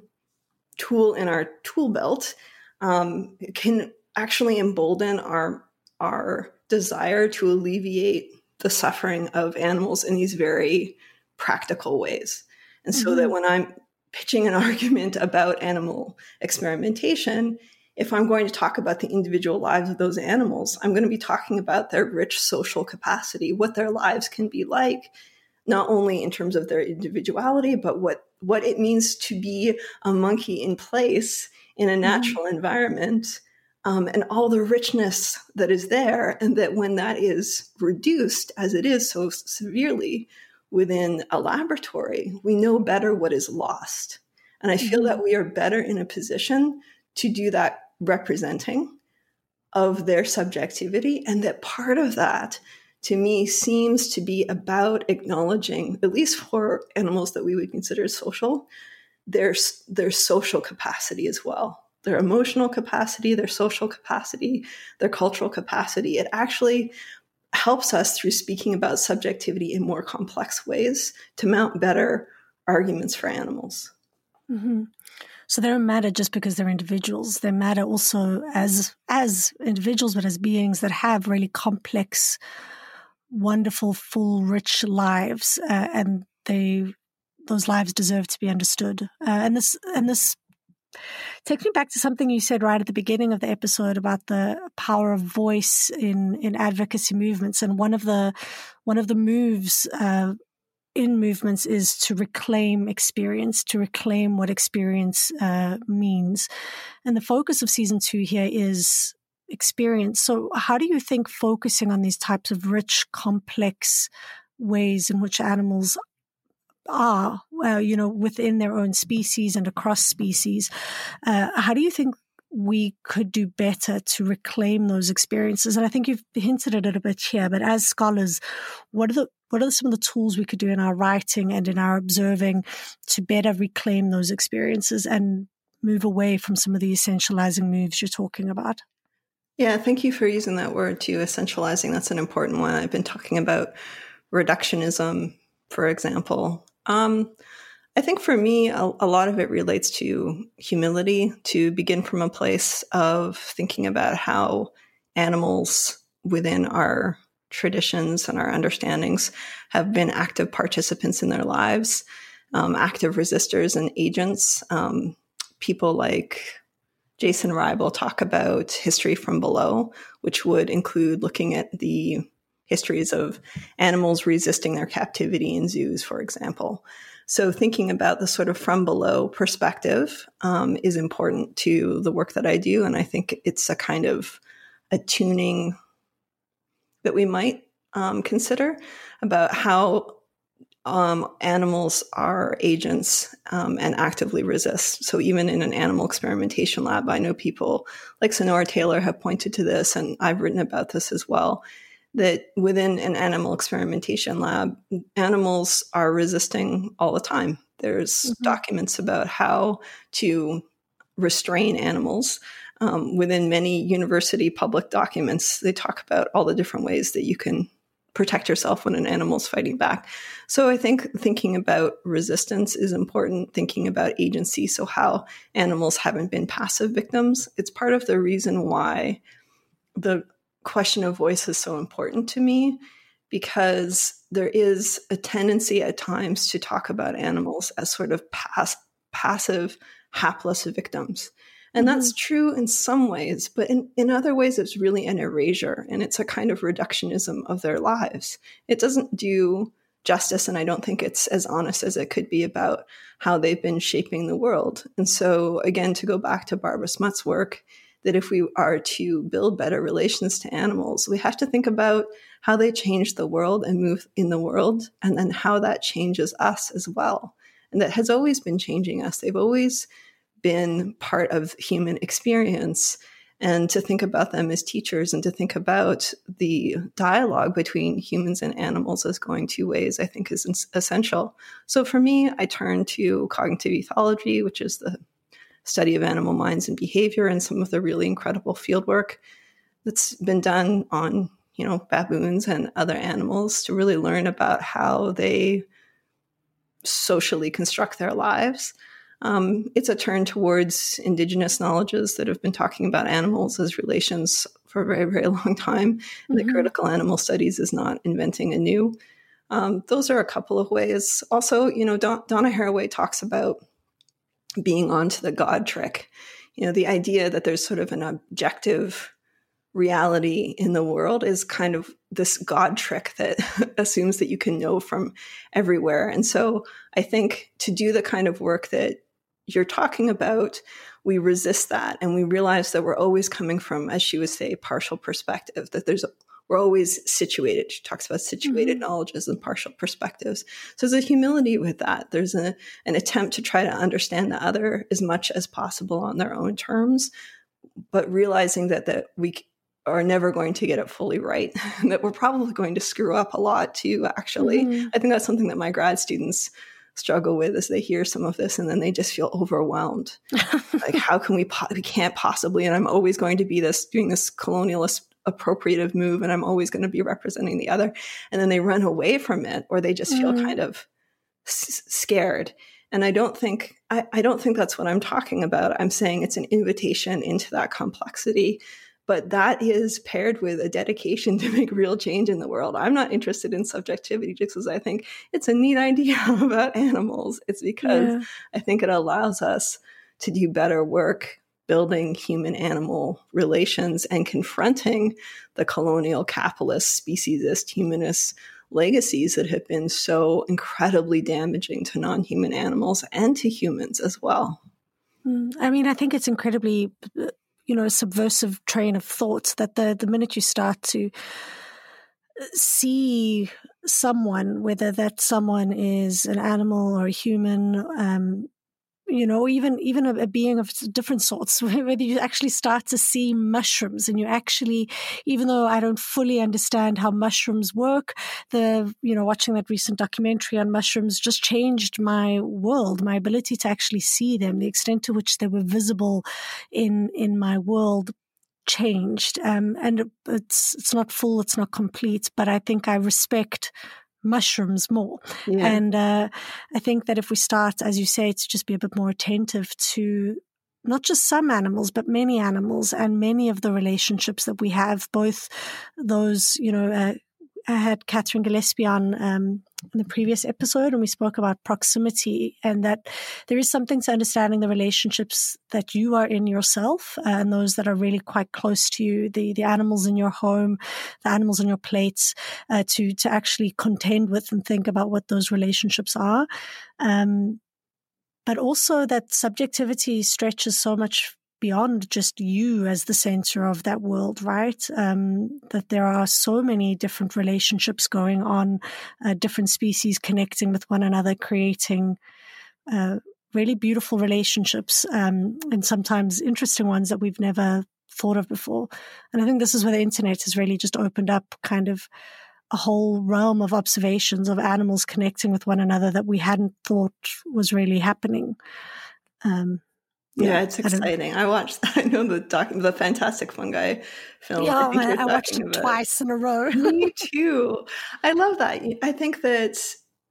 tool in our tool belt, um, can actually embolden our our desire to alleviate the suffering of animals in these very practical ways. And so mm-hmm. that when I'm pitching an argument about animal experimentation, if I'm going to talk about the individual lives of those animals, I'm going to be talking about their rich social capacity, what their lives can be like, not only in terms of their individuality, but what, what it means to be a monkey in place in a mm-hmm. natural mm-hmm. environment um, and all the richness that is there. And that when that is reduced, as it is so severely within a laboratory, we know better what is lost. And I feel mm-hmm. that we are better in a position to do that representing of their subjectivity. And that part of that, to me, seems to be about acknowledging, at least for animals that we would consider social, their, their social capacity as well their emotional capacity, their social capacity, their cultural capacity. It actually helps us through speaking about subjectivity in more complex ways to mount better arguments for animals. Mm-hmm. So they don't matter just because they're individuals. They matter also as as individuals, but as beings that have really complex, wonderful, full, rich lives, uh, and they those lives deserve to be understood. Uh, and this and this takes me back to something you said right at the beginning of the episode about the power of voice in in advocacy movements, and one of the one of the moves uh, in movements is to reclaim experience, to reclaim what experience uh, means, and the focus of season two here is experience. So, how do you think focusing on these types of rich, complex ways in which animals are, uh, you know, within their own species and across species. Uh, how do you think we could do better to reclaim those experiences? And I think you've hinted at it a bit here, but as scholars, what are the what are some of the tools we could do in our writing and in our observing to better reclaim those experiences and move away from some of the essentializing moves you're talking about? Yeah, thank you for using that word too, essentializing. That's an important one. I've been talking about reductionism, for example, um, I think for me, a, a, lot of it relates to humility, to begin from a place of thinking about how animals within our traditions and our understandings have been active participants in their lives, um, active resistors and agents. Um, people like Jason Hribal talk about history from below, which would include looking at the histories of animals resisting their captivity in zoos, for example. So, thinking about the sort of from below perspective um, is important to the work that I do. And I think it's a kind of attuning that we might um, consider about how um, animals are agents um, and actively resist. So, even in an animal experimentation lab, I know people like Sunaura Taylor have pointed to this, and I've written about this as well that within an animal experimentation lab, animals are resisting all the time. There's mm-hmm. documents about how to restrain animals. Um, within many university public documents, they talk about all the different ways that you can protect yourself when an animal's fighting back. So I think thinking about resistance is important, thinking about agency. So, how animals haven't been passive victims. It's part of the reason why the question of voice is so important to me because there is a tendency at times to talk about animals as sort of pass, passive, hapless victims. And mm-hmm. that's true in some ways, but in, in other ways, it's really an erasure and it's a kind of reductionism of their lives. It doesn't do justice, and I don't think it's as honest as it could be about how they've been shaping the world. And so, again, to go back to Barbara Smuts' work, that if we are to build better relations to animals, we have to think about how they change the world and move in the world, and then how that changes us as well. And that has always been changing us. They've always been part of human experience. And to think about them as teachers and to think about the dialogue between humans and animals as going two ways, I think is essential. So for me, I turn to cognitive ethology, which is the study of animal minds and behavior and some of the really incredible field work that's been done on you know baboons and other animals to really learn about how they socially construct their lives Um, it's a turn towards indigenous knowledges that have been talking about animals as relations for a very, very long time. And mm-hmm. the critical animal studies is not inventing a new. Um, those are a couple of ways. Also, you know, Don- Donna Haraway talks about being onto the God trick. You know, the idea that there's sort of an objective reality in the world is kind of this God trick that assumes that you can know from everywhere. And so I think to do the kind of work that you're talking about, we resist that and we realize that we're always coming from, as she would say, partial perspective, that there's we're always situated. She talks about situated mm-hmm. knowledges and partial perspectives. So there's a humility with that. There's a, an attempt to try to understand the other as much as possible on their own terms, but realizing that that we are never going to get it fully right, that we're probably going to screw up a lot too, actually. Mm-hmm. I think that's something that my grad students struggle with as they hear some of this and then they just feel overwhelmed. like, how can we, po- we can't possibly, and I'm always going to be this, doing this colonialist appropriative move and I'm always going to be representing the other. And then they run away from it or they just feel mm-hmm. kind of s- scared. And I don't think I, I don't think that's what I'm talking about. I'm saying it's an invitation into that complexity but that is paired with a dedication to make real change in the world. I'm not interested in subjectivity just because I think it's a neat idea about animals. It's because yeah. I think it allows us to do better work building human animal relations and confronting the colonial capitalist, speciesist, humanist legacies that have been so incredibly damaging to non human animals and to humans as well. Mm, I mean, I think it's incredibly you know, a subversive train of thought that the, the minute you start to see someone, whether that someone is an animal or a human, um, you know, even even a, a, being of different sorts, whether you actually start to see mushrooms and you actually, even though I don't fully understand how mushrooms work, the you know, watching that recent documentary on mushrooms just changed my world, my ability to actually see them, the extent to which they were visible in in my world changed. Um, and it's it's not full, it's not complete, but I think I respect mushrooms more. Yeah. And uh, I think that if we start, as you say, to just be a bit more attentive to not just some animals, but many animals and many of the relationships that we have, both those, you know, uh, I had Kathryn Gillespie on um, in the previous episode, and we spoke about proximity and that there is something to understanding the relationships that you are in yourself and those that are really quite close to you, the the animals in your home, the animals on your plates, uh, to to actually contend with and think about what those relationships are. Um, but also that subjectivity stretches so much beyond just you as the center of that world, right? Um, that there are so many different relationships going on, uh, different species connecting with one another, creating uh, really beautiful relationships, um, and sometimes interesting ones that we've never thought of before. And I think this is where the internet has really just opened up kind of a whole realm of observations of animals connecting with one another that we hadn't thought was really happening. Um, yeah, yeah it's exciting. I, I, watched. I know the doc, the Fantastic Fungi film. Yeah, I, I watched it twice in a row. Me too. I love that. I think that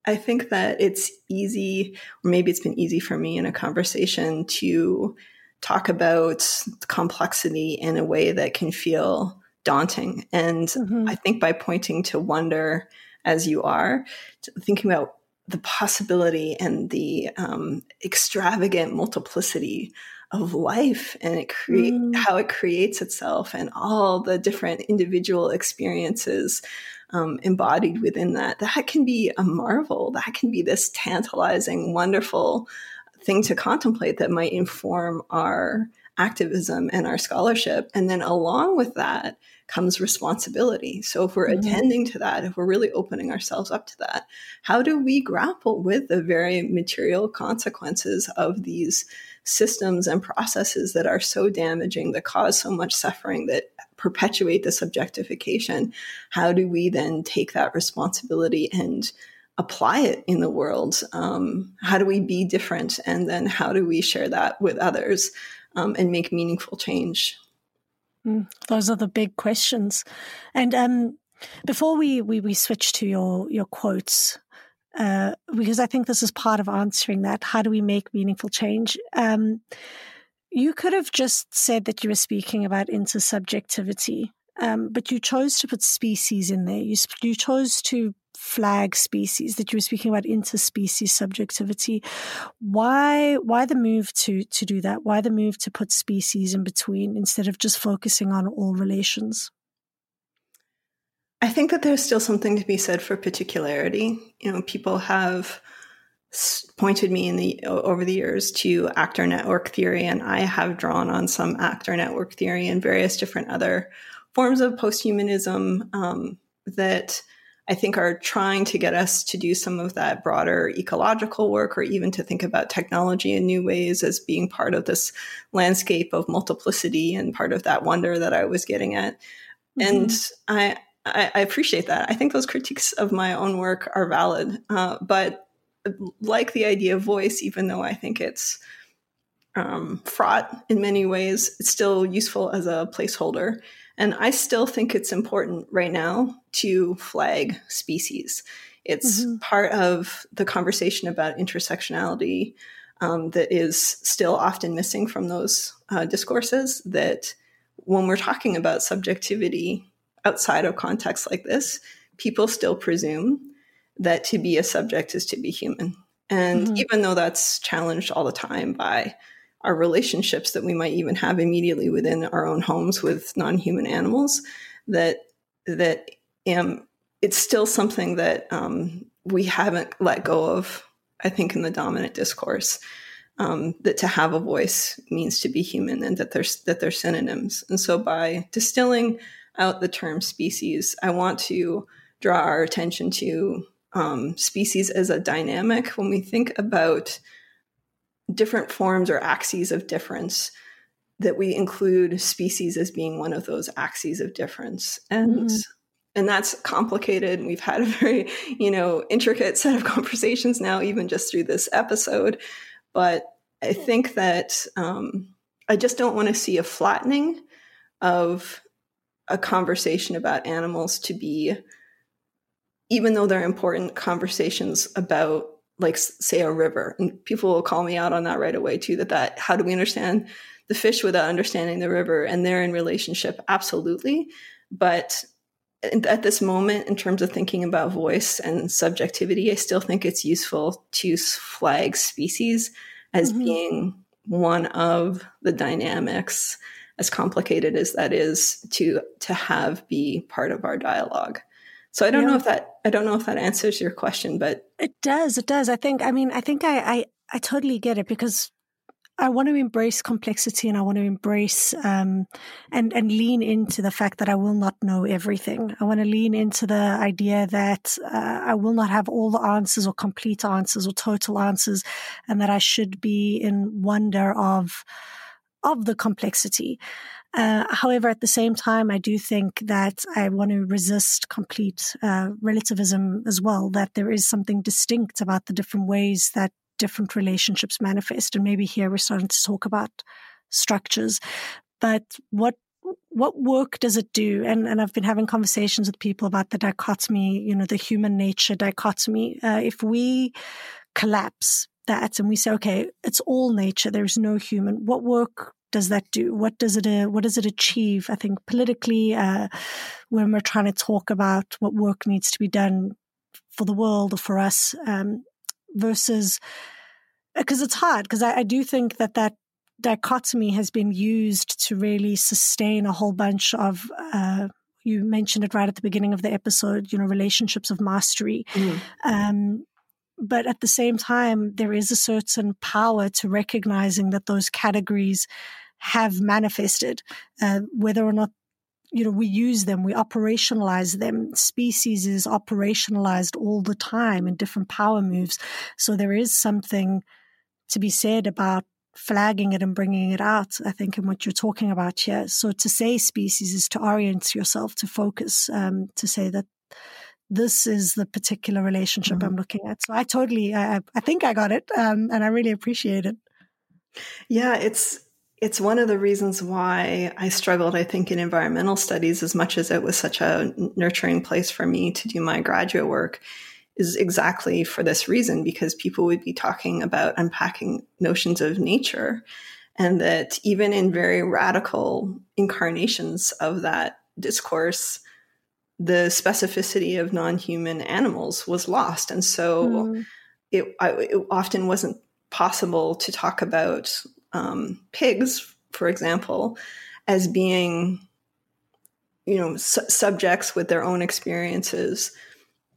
I think that it's easy, or maybe it's been easy for me in a conversation to talk about complexity in a way that can feel daunting. And mm-hmm. I think by pointing to wonder as you are, thinking about the possibility and the um, extravagant multiplicity of life and it create mm. how it creates itself and all the different individual experiences um, embodied within that that can be a marvel that can be this tantalizing wonderful thing to contemplate that might inform our activism and our scholarship and then along with that comes responsibility. So if we're mm-hmm. attending to that, if we're really opening ourselves up to that, how do we grapple with the very material consequences of these systems and processes that are so damaging, that cause so much suffering, that perpetuate this objectification? How do we then take that responsibility and apply it in the world? Um, how do we be different? And then how do we share that with others um, and make meaningful change? Mm, those are the big questions. And um, before we, we, we switch to your, your quotes, uh, because I think this is part of answering that. How do we make meaningful change? Um, you could have just said that you were speaking about intersubjectivity, um, but you chose to put species in there. You, you chose to flag species that you were speaking about interspecies subjectivity. Why why the move to to do that? Why the move to put species in between instead of just focusing on all relations? I think that there's still something to be said for particularity. You know, people have pointed me in the over the years to actor network theory and I have drawn on some actor network theory and various different other forms of posthumanism um, that I think are trying to get us to do some of that broader ecological work or even to think about technology in new ways as being part of this landscape of multiplicity and part of that wonder that I was getting at. Mm-hmm. And I, I, appreciate that. I think those critiques of my own work are valid. Uh, but like the idea of voice, even though I think it's um, fraught in many ways, it's still useful as a placeholder. And I still think it's important right now to flag species. It's mm-hmm. part of the conversation about intersectionality um, that is still often missing from those uh, discourses. That when we're talking about subjectivity outside of contexts like this, people still presume that to be a subject is to be human. And mm-hmm. even though that's challenged all the time by our relationships that we might even have immediately within our own homes with non-human animals, that that um, it's still something that um, we haven't let go of. I think in the dominant discourse, um, that to have a voice means to be human, and that there's that they're synonyms. And so, by distilling out the term species, I want to draw our attention to um, species as a dynamic, when we think about different forms or axes of difference, that we include species as being one of those axes of difference. And mm-hmm. and that's complicated. We've had a very, you know, intricate set of conversations now, even just through this episode. But I think that um, I just don't want to see a flattening of a conversation about animals to be even though they're important conversations about like say a river. And people will call me out on that right away too that that how do we understand the fish without understanding the river? And they're in relationship absolutely. But at this moment in terms of thinking about voice and subjectivity i still think it's useful to flag species as mm-hmm. being one of the dynamics as complicated as that is to to have be part of our dialogue so I don't yeah. know if that I don't know if that answers your question, but it does. It does. I think. I mean, I think I I, I totally get it because I want to embrace complexity and I want to embrace um, and and lean into the fact that I will not know everything. I want to lean into the idea that uh, I will not have all the answers or complete answers or total answers, and that I should be in wonder of of the complexity. Uh, however, at the same time, I do think that I want to resist complete uh, relativism as well, that there is something distinct about the different ways that different relationships manifest. And maybe here we're starting to talk about structures. But what what work does it do? And and I've been having conversations with people about the dichotomy, you know, the human nature dichotomy. Uh, if we collapse that and we say, okay, it's all nature, there's no human, what work does that do? What does it uh, what does it achieve? I think politically, uh, when we're trying to talk about what work needs to be done for the world or for us, um, versus because uh, it's hard. Because I, I, do think that that dichotomy has been used to really sustain a whole bunch of. Uh, you mentioned it right at the beginning of the episode. You know, relationships of mastery. Mm. Um, but at the same time, there is a certain power to recognizing that those categories have manifested, uh, whether or not you know we use them, we operationalize them. Species is operationalized all the time in different power moves, so there is something to be said about flagging it and bringing it out. I think in what you're talking about here. So to say species is to orient yourself, to focus, um, to say that this is the particular relationship mm-hmm. I'm looking at. So I totally, I, I think I got it, um, and I really appreciate it. Yeah, it's it's one of the reasons why I struggled. I think in environmental studies, as much as it was such a nurturing place for me to do my graduate work, is exactly for this reason because people would be talking about unpacking notions of nature and that even in very radical incarnations of that discourse the specificity of non-human animals was lost and so mm. it, I, it, often wasn't possible to talk about um, pigs for example as being you know su- subjects with their own experiences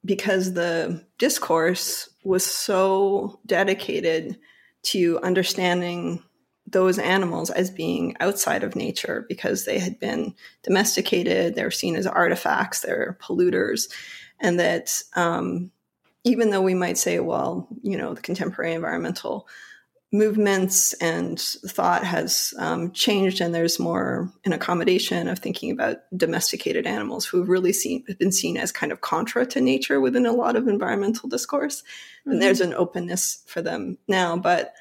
because the discourse was so dedicated to understanding those animals as being outside of nature because they had been domesticated, they're seen as artifacts, they're polluters, and that um, even though we might say, well, you know, the contemporary environmental movements and thought has um, changed, and there's more an accommodation of thinking about domesticated animals who have really seen been seen as kind of contra to nature within a lot of environmental discourse, mm-hmm. and there's an openness for them now, but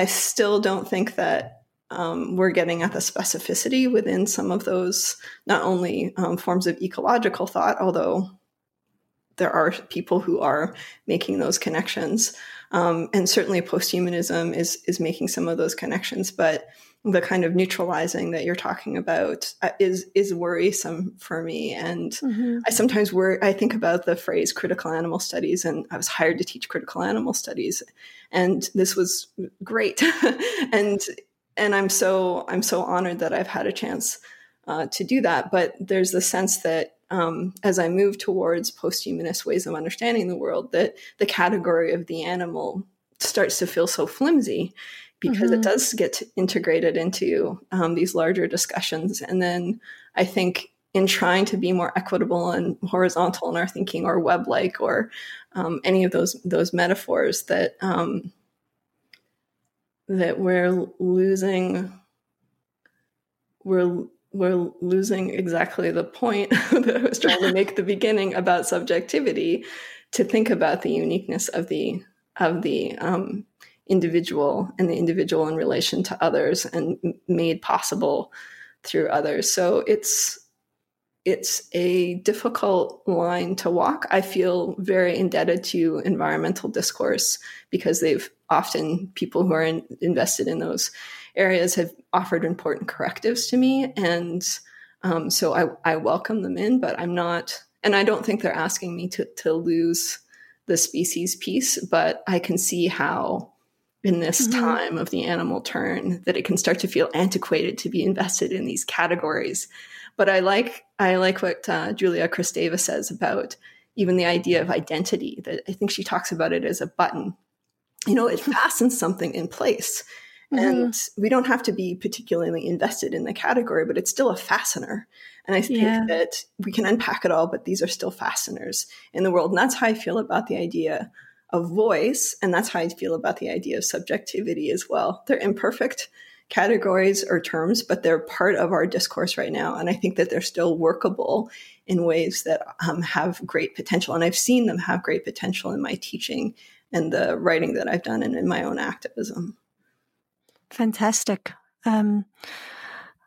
I still don't think that um, we're getting at the specificity within some of those, not only um, forms of ecological thought, although there are people who are making those connections. Um, and certainly posthumanism is, is making some of those connections, but the kind of neutralizing that you're talking about uh, is is worrisome for me. And mm-hmm. i sometimes worry i think about the phrase critical animal studies and i was hired to teach critical animal studies and this was great. And and i'm so i'm so honored that i've had a chance uh, to do that. But there's the sense that um, as i move towards posthumanist ways of understanding the world that the category of the animal starts to feel so flimsy because mm-hmm. it does get integrated into um, these larger discussions. And then I think in trying to be more equitable and horizontal in our thinking, or web-like, or um, any of those those metaphors, that um, that we're losing, we're we're losing exactly the point that I was trying to make the beginning about subjectivity to think about the uniqueness of the of the um, individual and the individual in relation to others and made possible through others. So it's it's a difficult line to walk. I feel very indebted to environmental discourse because they've often people who are in, invested in those areas have offered important correctives to me, and um, so I, I welcome them in. But I'm not, and I don't think they're asking me to to lose the species piece. But I can see how in this mm-hmm. time of the animal turn that it can start to feel antiquated to be invested in these categories. But I like I like what uh, Julia Kristeva says about even the idea of identity. That I think she talks about it as a button. You know, it fastens something in place. Mm-hmm. And we don't have to be particularly invested in the category, but it's still a fastener. And I think yeah. that we can unpack it all, but these are still fasteners in the world. And that's how I feel about the idea of voice. And that's how I feel about the idea of subjectivity as well. They're imperfect categories or terms, but they're part of our discourse right now. And I think that they're still workable in ways that um, have great potential. And I've seen them have great potential in my teaching and the writing that I've done and in my own activism. Fantastic. Um,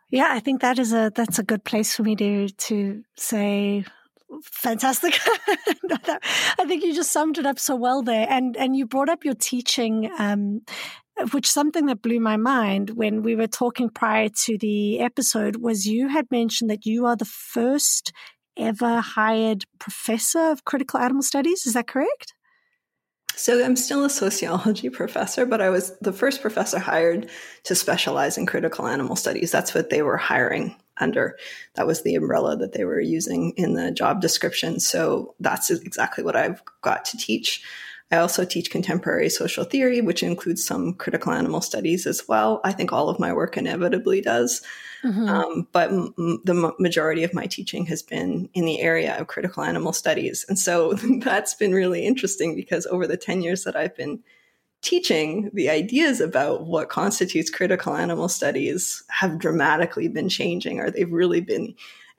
yeah, I think that is a that's a good place for me to to say fantastic. I think you just summed it up so well there. And and you brought up your teaching, um, which something that blew my mind when we were talking prior to the episode was you had mentioned that you are the first ever hired professor of critical animal studies. Is that correct? So I'm still a sociology professor, but I was the first professor hired to specialize in critical animal studies. That's what they were hiring under. That was the umbrella that they were using in the job description. So that's exactly what I've got to teach. I also teach contemporary social theory, which includes some critical animal studies as well. I think all of my work inevitably does. Mm-hmm. Um, but m- the m- majority of my teaching has been in the area of critical animal studies. And so that's been really interesting because over the 10 years that I've been teaching, the ideas about what constitutes critical animal studies have dramatically been changing, or they've really been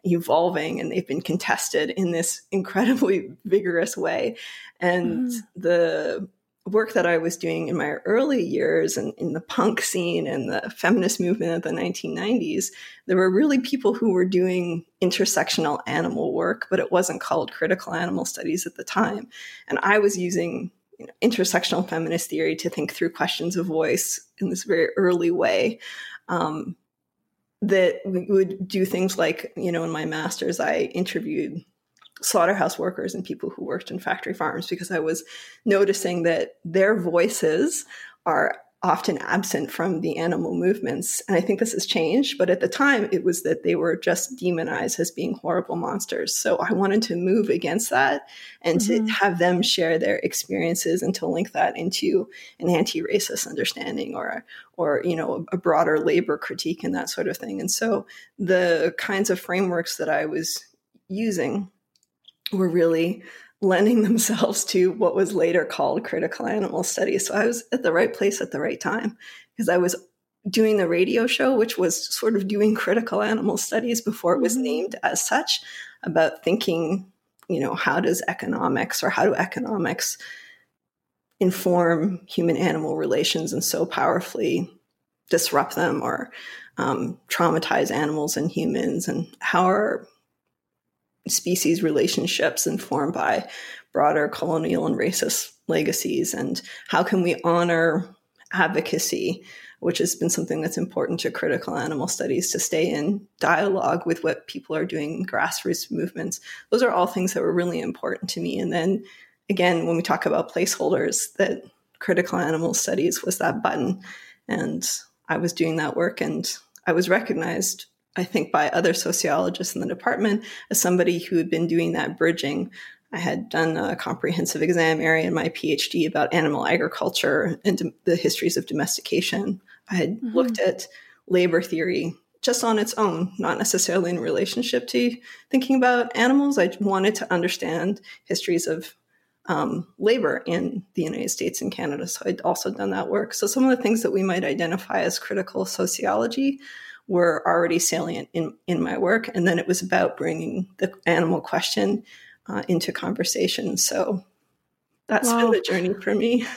evolving and they've been contested in this incredibly vigorous way. And mm. the work that I was doing in my early years and in the punk scene and the feminist movement of the 1990s, there were really people who were doing intersectional animal work, but it wasn't called critical animal studies at the time. And I was using you know, intersectional feminist theory to think through questions of voice in this very early way. Um, that would do things like, you know, in my master's, I interviewed slaughterhouse workers and people who worked in factory farms because I was noticing that their voices are often absent from the animal movements. And I think this has changed, but at the time it was that they were just demonized as being horrible monsters. So I wanted to move against that and mm-hmm. to have them share their experiences and to link that into an anti-racist understanding or or you know a broader labor critique and that sort of thing. And so the kinds of frameworks that I was using were really lending themselves to what was later called critical animal studies. So I was at the right place at the right time because I was doing the radio show, which was sort of doing critical animal studies before it was mm-hmm. named as such, about thinking, you know, how does economics or how do economics inform human animal relations and so powerfully disrupt them or um, traumatize animals and humans and how are species relationships informed by broader colonial and racist legacies? And how can we honor advocacy which has been something that's important to critical animal studies to stay in dialogue with what people are doing grassroots movements? Those are all things that were really important to me. And then again when we talk about placeholders that critical animal studies was that button. And i was doing that work and i was recognized I think, by other sociologists in the department as somebody who had been doing that bridging. I had done a comprehensive exam area in my PhD about animal agriculture and the histories of domestication. I had mm-hmm. looked at labor theory just on its own, not necessarily in relationship to thinking about animals. I wanted to understand histories of um, labor in the United States and Canada. So I'd also done that work. So some of the things that we might identify as critical sociology were already salient in, in my work. And then it was about bringing the animal question uh, into conversation. So that's wow. been the journey for me.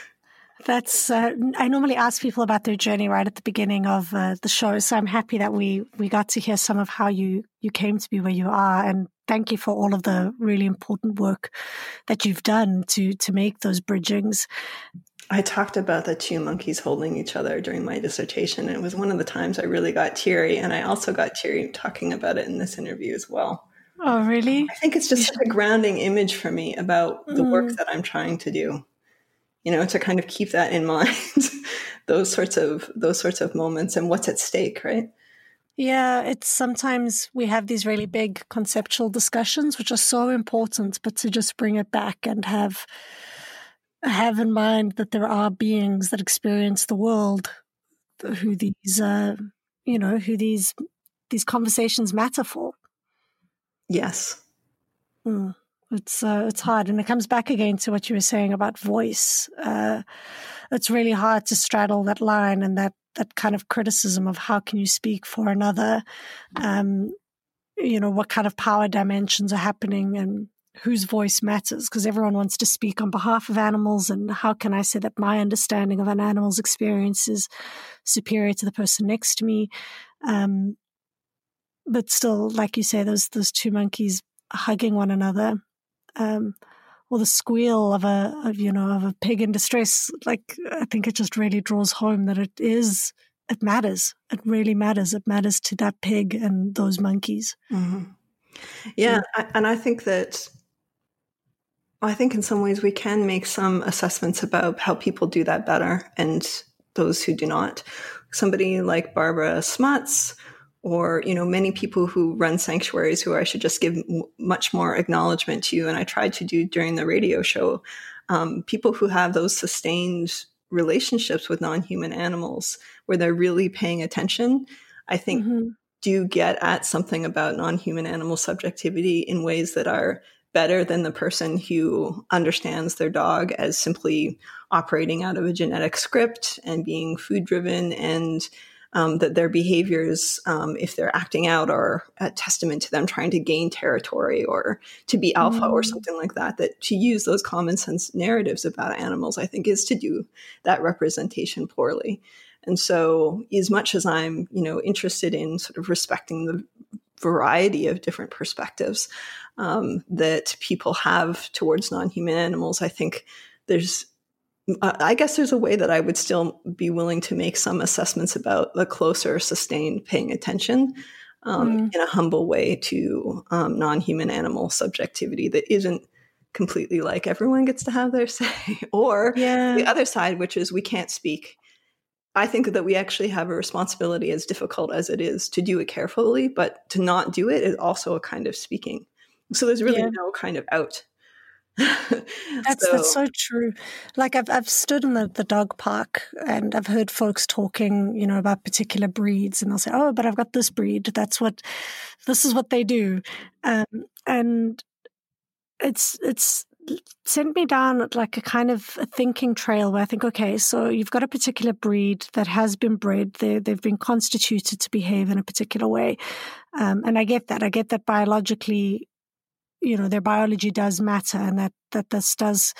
That's uh, I normally ask people about their journey right at the beginning of uh, the show, so I'm happy that we we got to hear some of how you you came to be where you are, and thank you for all of the really important work that you've done to to make those bridgings. I talked about the two monkeys holding each other during my dissertation. It was one of the times I really got teary, and I also got teary talking about it in this interview as well. Oh, really? I think it's just such a grounding image for me about the mm. work that I'm trying to do. You know, to kind of keep that in mind, those sorts of those sorts of moments and what's at stake, right? Yeah, it's sometimes we have these really big conceptual discussions, which are so important, but to just bring it back and have have in mind that there are beings that experience the world who these uh, you know who these these conversations matter for. Yes. Mm. it's uh, it's hard and it comes back again to what you were saying about voice. Uh, it's really hard to straddle that line and that that kind of criticism of how can you speak for another um, you know what kind of power dimensions are happening and whose voice matters because everyone wants to speak on behalf of animals and how can i say that my understanding of an animal's experience is superior to the person next to me? Um, but still like you say those those two monkeys hugging one another um, or the squeal of a of you know of a pig in distress like i think it just really draws home that it is it matters. It really matters. It matters to that pig and those monkeys. Mm-hmm. yeah, and I think that I think in some ways we can make some assessments about how people do that better and those who do not. Somebody like Barbara Smuts, or you know many people who run sanctuaries who I should just give m- much more acknowledgement to, and I tried to do during the radio show. Um, people who have those sustained relationships with non-human animals, where they're really paying attention, I think mm-hmm. do get at something about non-human animal subjectivity in ways that are better than the person who understands their dog as simply operating out of a genetic script and being food driven and um, that their behaviors, um, if they're acting out, are a testament to them trying to gain territory or to be alpha mm. or something like that. That to use those common sense narratives about animals, I think, is to do that representation poorly. And so, as much as I'm, you know, interested in sort of respecting the variety of different perspectives um, that people have towards non-human animals, I think there's I guess there's a way that I would still be willing to make some assessments about the closer, sustained paying attention um, mm. in a humble way to um, non human animal subjectivity that isn't completely like everyone gets to have their say, or yeah. the other side, which is we can't speak. I think that we actually have a responsibility, as difficult as it is, to do it carefully, but to not do it is also a kind of speaking. So there's really yeah. no kind of out that's so. that's so true. Like I've I've stood in the, the dog park and I've heard folks talking, you know, about particular breeds, and they'll say, "Oh, but I've got this breed. That's what, this is what they do," um, and it's it's sent me down like a kind of a thinking trail where I think, okay, so you've got a particular breed that has been bred. They they've been constituted to behave in a particular way, um, and I get that. I get that biologically you know their biology does matter and that that this does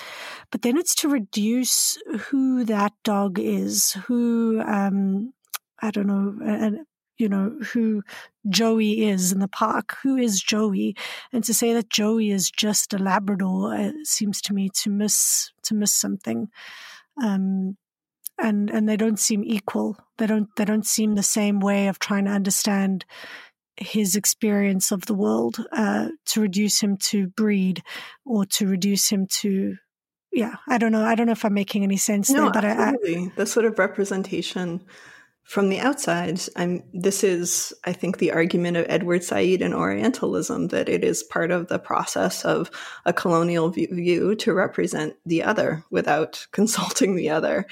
but then it's to reduce who that dog is who um i don't know and you know who joey is in the park who is joey? And to say that joey is just a labrador uh, seems to me to miss to miss something. Um and and they don't seem equal. They don't they don't seem the same way of trying to understand his experience of the world uh, to reduce him to breed or to reduce him to yeah i don't know i don't know if i'm making any sense no, there but absolutely. I, I, the sort of representation from the outside i'm this is i think the argument of edward said and orientalism that it is part of the process of a colonial view to represent the other without consulting the other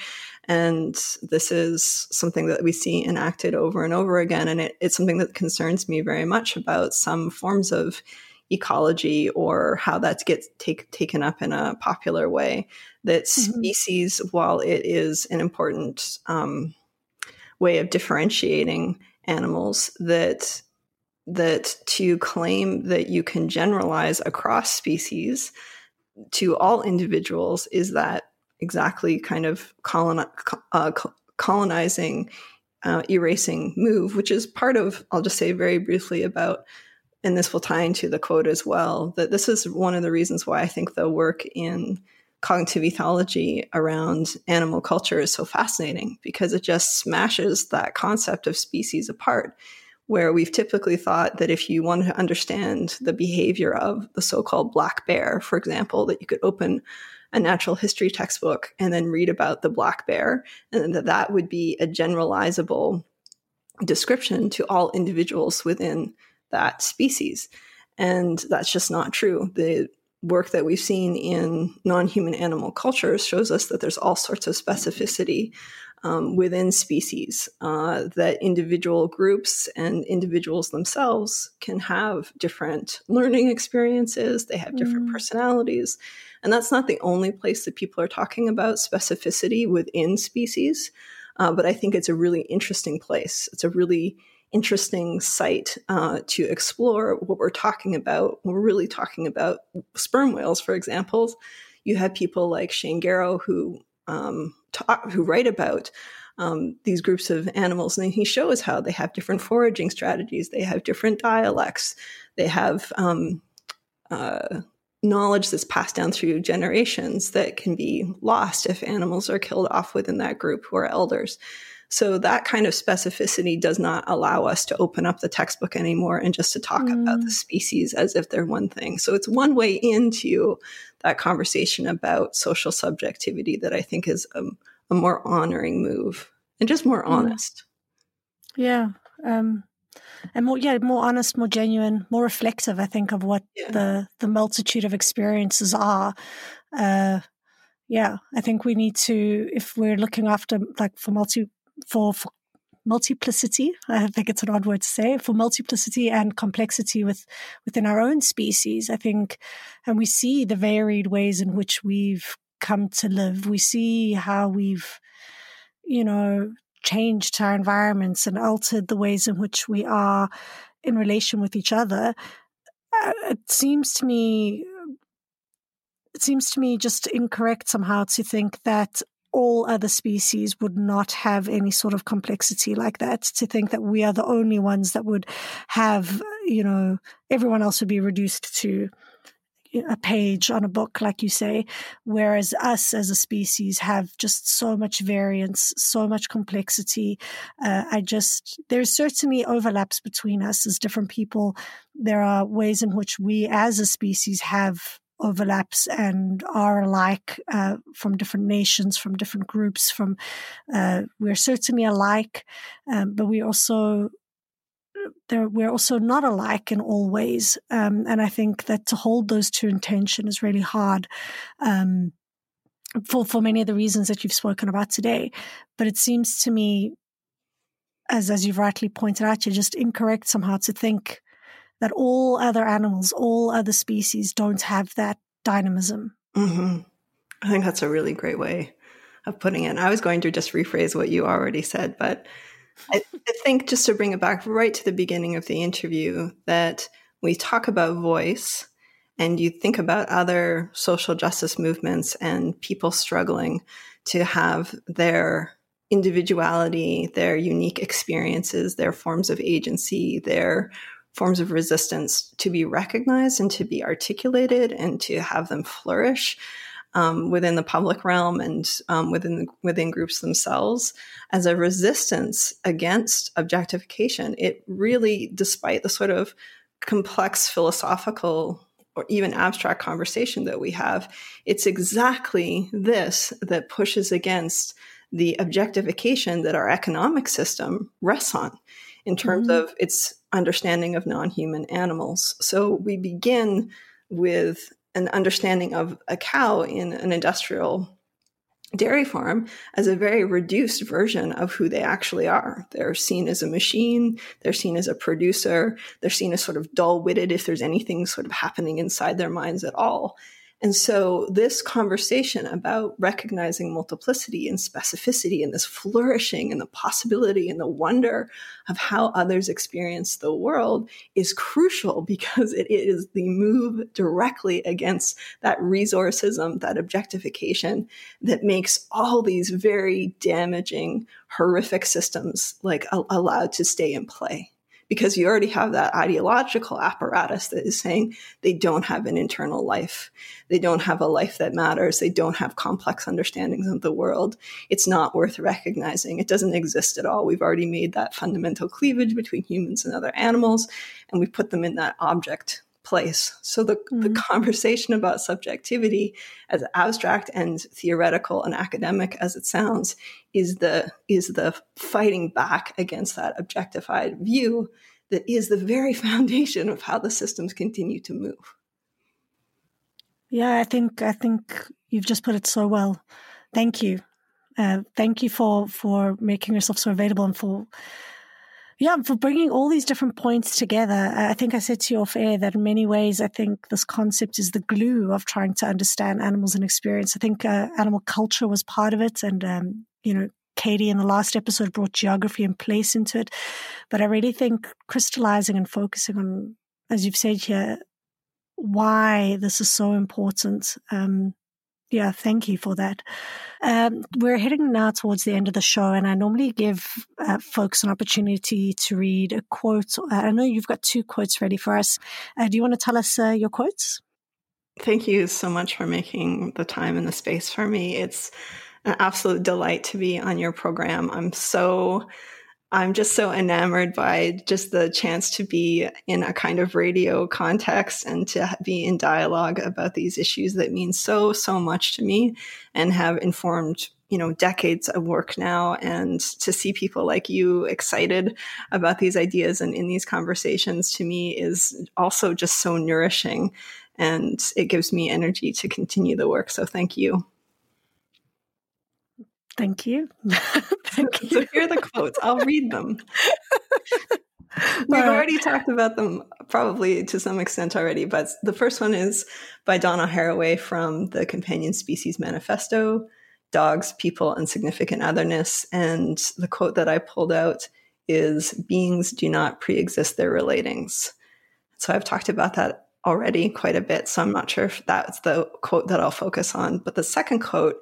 and this is something that we see enacted over and over again. And it, it's something that concerns me very much about some forms of ecology or how that gets take, taken up in a popular way. That mm-hmm. species, while it is an important um, way of differentiating animals, that that to claim that you can generalize across species to all individuals is that exactly kind of uh, colonizing, uh, erasing move, which is part of, I'll just say very briefly about, and this will tie into the quote as well, that this is one of the reasons why I think the work in cognitive ethology around animal culture is so fascinating because it just smashes that concept of species apart where we've typically thought that if you wanted to understand the behavior of the so-called black bear for example that you could open a natural history textbook and then read about the black bear, and that that would be a generalizable description to all individuals within that species. And that's just not true. The work that we've seen in non human animal cultures shows us that there's all sorts of specificity um, within species, uh, that individual groups and individuals themselves can have different learning experiences, they have different mm. personalities. And that's not the only place that people are talking about specificity within species. Uh, but I think it's a really interesting place. It's a really interesting site uh, to explore what we're talking about. We're really talking about sperm whales, for example. You have people like Shane Gero who um, talk, who write about um, these groups of animals, and he shows how they have different foraging strategies, they have different dialects, they have um, uh, knowledge that's passed down through generations that can be lost if animals are killed off within that group who are elders. So that kind of specificity does not allow us to open up the textbook anymore and just to talk mm. about the species as if they're one thing. So it's one way into that conversation about social subjectivity that I think is a, a more honoring move and just more mm. honest. Yeah. Um, and more yeah more honest more genuine more reflective i think of what yeah. the the multitude of experiences are uh yeah i think we need to if we're looking after like for multi for, for multiplicity i think it's an odd word to say for multiplicity and complexity with within our own species i think and we see the varied ways in which we've come to live we see how we've you know changed our environments and altered the ways in which we are in relation with each other, uh, it seems to me it seems to me just incorrect somehow to think that all other species would not have any sort of complexity like that. To think that we are the only ones that would have, you know, everyone else would be reduced to a page on a book, like you say, whereas us as a species have just so much variance, so much complexity. Uh, I just, there's certainly overlaps between us as different people. There are ways in which we as a species have overlaps and are alike uh, from different nations, from different groups. From uh, we're certainly alike, um, but we also we're also not alike in all ways. Um, and I think that to hold those two in tension is really hard. Um, for for many of the reasons that you've spoken about today, but it seems to me, as as you've rightly pointed out, you're just incorrect somehow to think that all other animals, all other species don't have that dynamism. Mm-hmm. I think that's a really great way of putting it. I was going to just rephrase what you already said, but I, I think just to bring it back right to the beginning of the interview, that we talk about voice and you think about other social justice movements and people struggling to have their individuality, their unique experiences, their forms of agency, their forms of resistance to be recognized and to be articulated and to have them flourish um, within the public realm and um, within within groups themselves as a resistance against objectification. It really, despite the sort of complex philosophical or even abstract conversation that we have, it's exactly this that pushes against the objectification that our economic system rests on in terms mm-hmm. of its understanding of non human animals. So we begin with an understanding of a cow in an industrial dairy farm as a very reduced version of who they actually are. They're seen as a machine, they're seen as a producer, they're seen as sort of dull witted if there's anything sort of happening inside their minds at all. And so, this conversation about recognizing multiplicity and specificity and this flourishing and the possibility and the wonder of how others experience the world is crucial because it is the move directly against that resourcism, that objectification that makes all these very damaging, horrific systems like allowed to stay in play because you already have that ideological apparatus that is saying they don't have an internal life. They don't have a life that matters. They don't have complex understandings of the world. It's not worth recognizing. It doesn't exist at all. We've already made that fundamental cleavage between humans and other animals, and we put them in that object place. So the, mm-hmm. the conversation about subjectivity, as abstract and theoretical and academic as it sounds, is the is the fighting back against that objectified view that is the very foundation of how the systems continue to move. Yeah, I think I think you've just put it so well. Thank you. Uh, thank you for for making yourself so available and for yeah, for bringing all these different points together. I think I said to you off air that in many ways, I think this concept is the glue of trying to understand animals and experience. I think uh, animal culture was part of it. And, um, you know, Katie in the last episode brought geography and place into it. But I really think crystallizing and focusing on, as you've said here, why this is so important um, yeah, thank you for that. Um, we're heading now towards the end of the show, and I normally give uh, folks an opportunity to read a quote. Uh, I know you've got two quotes ready for us. Uh, do you want to tell us uh, your quotes? Thank you so much for making the time and the space for me. It's an absolute delight to be on your program. I'm so I'm just so enamored by just the chance to be in a kind of radio context and to be in dialogue about these issues that mean so, so much to me and have informed, you know, decades of work now. And to see people like you excited about these ideas and in these conversations to me is also just so nourishing. And it gives me energy to continue the work. So thank you. Thank you. So here are the quotes. I'll read them. We've already talked about them probably to some extent already, but the first one is by Donna Haraway from the Companion Species Manifesto. dogs, people, and significant otherness. And the quote that I pulled out is beings do not pre exist their relatings. So I've talked about that already quite a bit. So I'm not sure if that's the quote that I'll focus on. But the second quote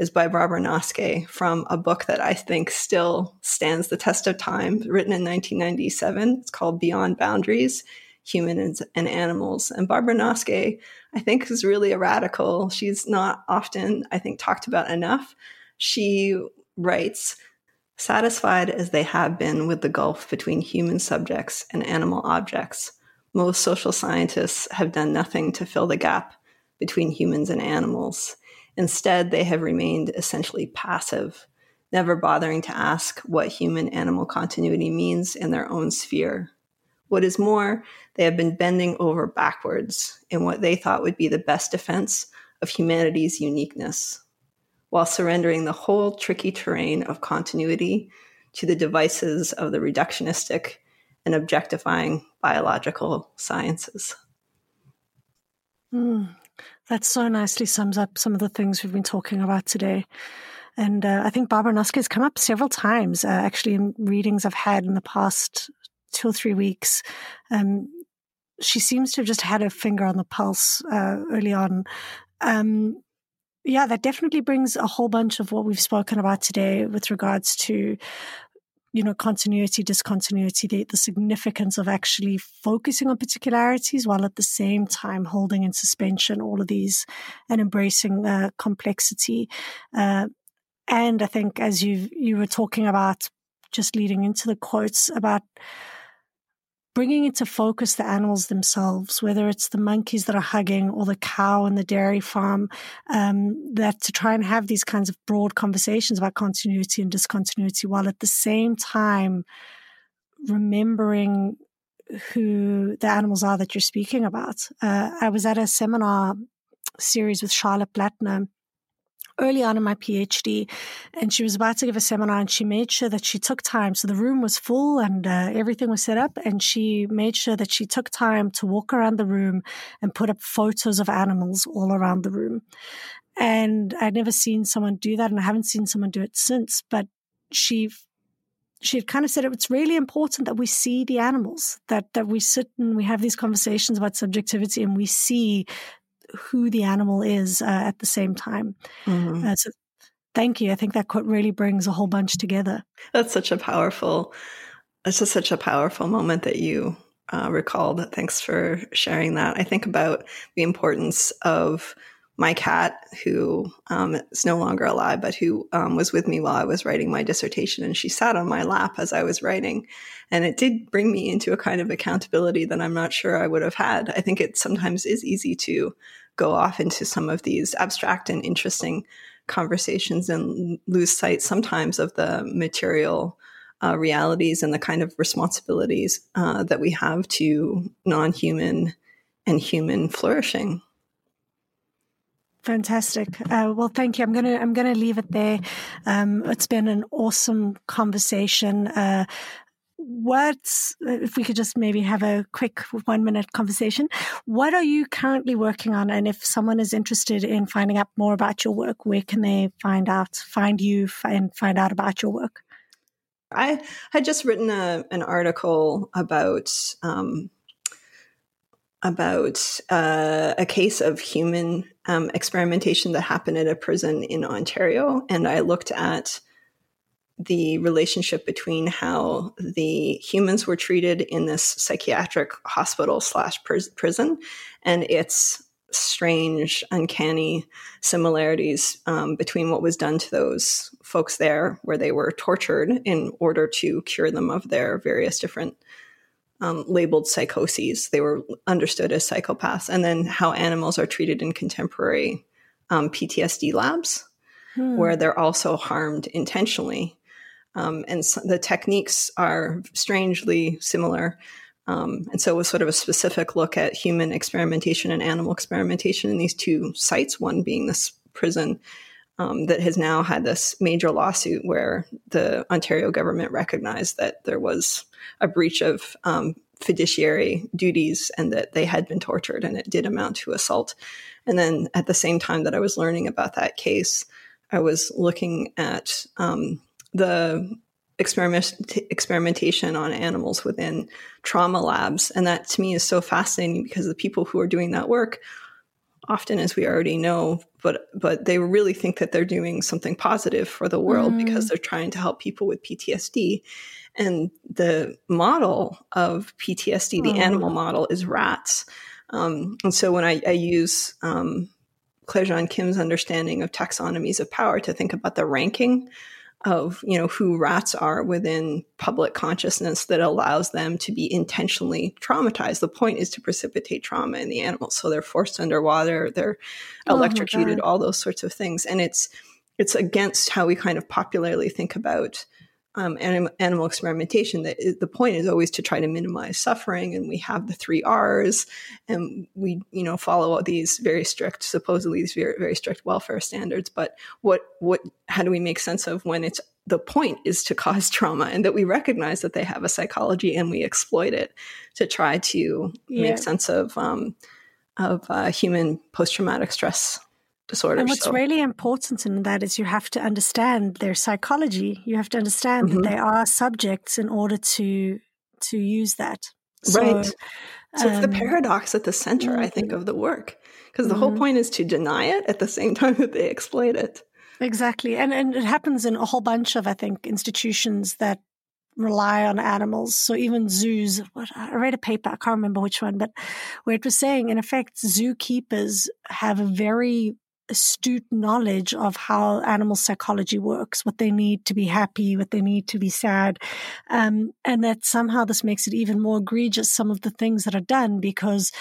is by Barbara Noske from a book that I think still stands the test of time, written in 1997. It's called Beyond Boundaries Humans and Animals. And Barbara Noske, I think, is really a radical. She's not often, I think, talked about enough. She writes, Satisfied as they have been with the gulf between human subjects and animal objects, most social scientists have done nothing to fill the gap between humans and animals. Instead, they have remained essentially passive, never bothering to ask what human animal continuity means in their own sphere. What is more, they have been bending over backwards in what they thought would be the best defense of humanity's uniqueness, while surrendering the whole tricky terrain of continuity to the devices of the reductionistic and objectifying biological sciences. Mm, that so nicely sums up some of the things we've been talking about today. And uh, I think Barbara Noske has come up several times, uh, actually, in readings I've had in the past two or three weeks. Um, she seems to have just had her finger on the pulse uh, early on. Um, yeah, that definitely brings a whole bunch of what we've spoken about today with regards to you know, continuity, discontinuity, the, the significance of actually focusing on particularities while at the same time holding in suspension all of these and embracing uh, complexity. Uh, and I think as you you were talking about, just leading into the quotes about bringing into focus the animals themselves, whether it's the monkeys that are hugging or the cow in the dairy farm, um, that to try and have these kinds of broad conversations about continuity and discontinuity while at the same time remembering who the animals are that you're speaking about. Uh, I was at a seminar series with Charlotte Blattner early on in my PhD, and she was about to give a seminar, and she made sure that she took time. So the room was full and uh, everything was set up, and she made sure that she took time to walk around the room and put up photos of animals all around the room. And I'd never seen someone do that, and I haven't seen someone do it since. But she she had kind of said it's really important that we see the animals, that that we sit and we have these conversations about subjectivity and we see who the animal is uh, at the same time. Mm-hmm. Uh, so thank you. I think that quote really brings a whole bunch together. That's such a powerful, that's just such a powerful moment that you uh, recalled. Thanks for sharing that. I think about the importance of my cat, who um, is no longer alive, but who um, was with me while I was writing my dissertation. And she sat on my lap as I was writing. And it did bring me into a kind of accountability that I'm not sure I would have had. I think it sometimes is easy to go off into some of these abstract and interesting conversations and lose sight sometimes of the material uh, realities and the kind of responsibilities uh, that we have to non human and human flourishing. Fantastic. Uh, well, thank you. I'm gonna I'm gonna leave it there. Um, it's been an awesome conversation. Uh, what if we could just maybe have a quick one minute conversation? What are you currently working on? And if someone is interested in finding out more about your work, where can they find out, find you, and find out about your work? I had just written a, an article about um, about uh, a case of human um, experimentation that happened at a prison in Ontario, and I looked at the relationship between how the humans were treated in this psychiatric hospital slash prison and its strange, uncanny similarities um, between what was done to those folks there, where they were tortured in order to cure them of their various different um, labeled psychoses. They were understood as psychopaths, and then how animals are treated in contemporary um, PTSD labs, hmm. where they're also harmed intentionally. Um, and so the techniques are strangely similar. Um, and so it was sort of a specific look at human experimentation and animal experimentation in these two sites, one being this prison um, that has now had this major lawsuit where the Ontario government recognized that there was a breach of um, fiduciary duties and that they had been tortured and it did amount to assault. And then at the same time that I was learning about that case, I was looking at um, the experiment experimentation on animals within trauma labs, and that to me is so fascinating because the people who are doing that work often as we already know but but they really think that they're doing something positive for the world mm. because they're trying to help people with PTSD and the model of PTSD the oh. animal model is rats um, and so when I, I use um, Claire Jean Kim's understanding of taxonomies of power to think about the ranking of you know who rats are within public consciousness that allows them to be intentionally traumatized. The point is to precipitate trauma in the animals. So they're forced underwater they're oh electrocuted all those sorts of things. And it's it's against how we kind of popularly think about um, anim- animal experimentation that the point is always to try to minimize suffering and we have the three r's and we you know follow these very strict supposedly these very, very strict welfare standards but what what how do we make sense of when it's the point is to cause trauma and that we recognize that they have a psychology and we exploit it to try to yeah. make sense of um, of uh, human post-traumatic stress disorder. And what's so. really important in that is you have to understand their psychology. You have to understand mm-hmm. that they are subjects in order to to use that. So, right. So um, it's the um, paradox at the center, mm-hmm. I think, mm-hmm. of the work. Because the mm-hmm. whole point is to deny it at the same time that they exploit it. Exactly. And and it happens in a whole bunch of, I think, institutions that rely on animals. So even zoos, what, I read a paper, I can't remember which one, but where it was saying, in effect, zookeepers have a very astute knowledge of how animal psychology works, what they need to be happy, what they need to be sad. Um, and that somehow this makes it even more egregious, some of the things that are done, because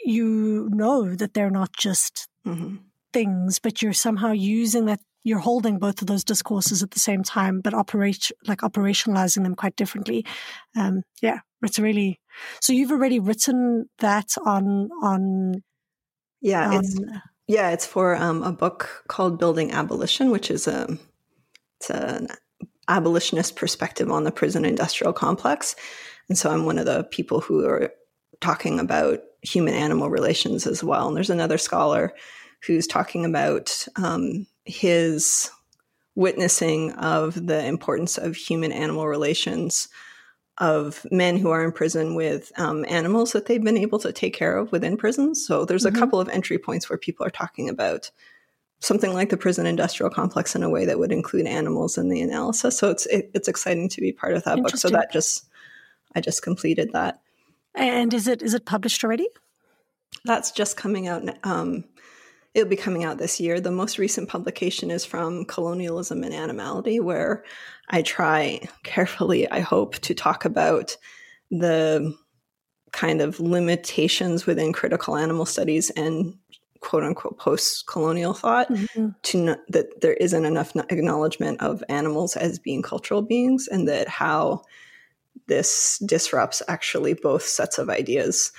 you know that they're not just mm-hmm. things, but you're somehow using that. You're holding both of those discourses at the same time, but operate like operationalizing them quite differently. Um, yeah, it's really so. You've already written that on on yeah, it's yeah, it's for um, a book called Building Abolition, which is a it's an abolitionist perspective on the prison industrial complex. And so I'm one of the people who are talking about human animal relations as well. And there's another scholar who's talking about um, his witnessing of the importance of human animal relations of men who are in prison with um, animals that they've been able to take care of within prisons. So there's mm-hmm. a couple of entry points where people are talking about something like the prison industrial complex in a way that would include animals in the analysis. So it's it, it's exciting to be part of that book. So that just I just completed that. And is it is it published already? That's just coming out um, it'll be coming out this year. The most recent publication is from Colonialism and Animality, where I try carefully, I hope, to talk about the kind of limitations within critical animal studies and quote unquote post colonial thought mm-hmm. to know that there isn't enough acknowledgement of animals as being cultural beings and that how this disrupts actually both sets of ideas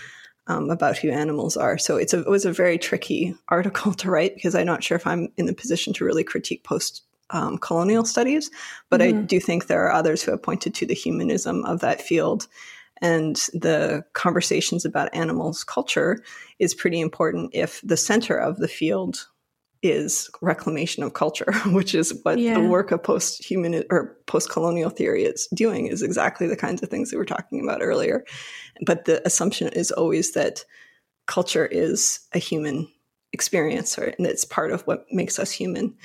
um, about who animals are. So it's a, it was a very tricky article to write because I'm not sure if I'm in the position to really critique post um, colonial studies, but mm-hmm. I do think there are others who have pointed to the humanism of that field. And the conversations about animals' culture is pretty important if the center of the field is reclamation of culture, which is what yeah. the work of post-human or post-colonial theory is doing is exactly the kinds of things that we were talking about earlier. But the assumption is always that culture is a human experience or and it's part of what makes us human.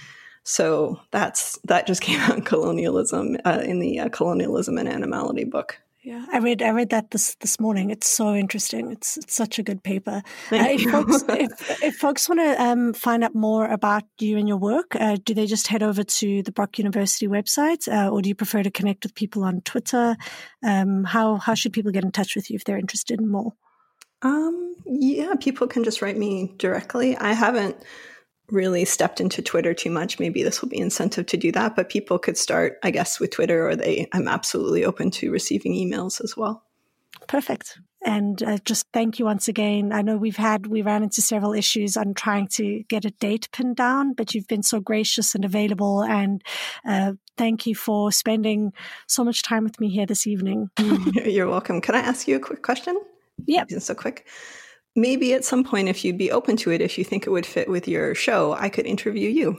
So that's that just came out in colonialism uh, in the uh, colonialism and animality book. Yeah, I read I read that this this morning. It's so interesting. It's it's such a good paper. Uh, if, folks, if, if, folks want to um, find out more about you and your work, uh, do they just head over to the Brock University website, uh, or do you prefer to connect with people on Twitter? Um, how how should people get in touch with you if they're interested in more? Um, yeah, people can just write me directly. I haven't really stepped into Twitter too much. Maybe this will be incentive to do that, but people could start, I guess, with Twitter, or they. I'm absolutely open to receiving emails as well. Perfect. And uh, just thank you once again. I know we've had, we ran into several issues on trying to get a date pinned down, but you've been so gracious and available. And uh, thank you for spending so much time with me here this evening. You're welcome. Can I ask you a quick question? Yeah. So quick maybe at some point, if you'd be open to it, if you think it would fit with your show, I could interview you.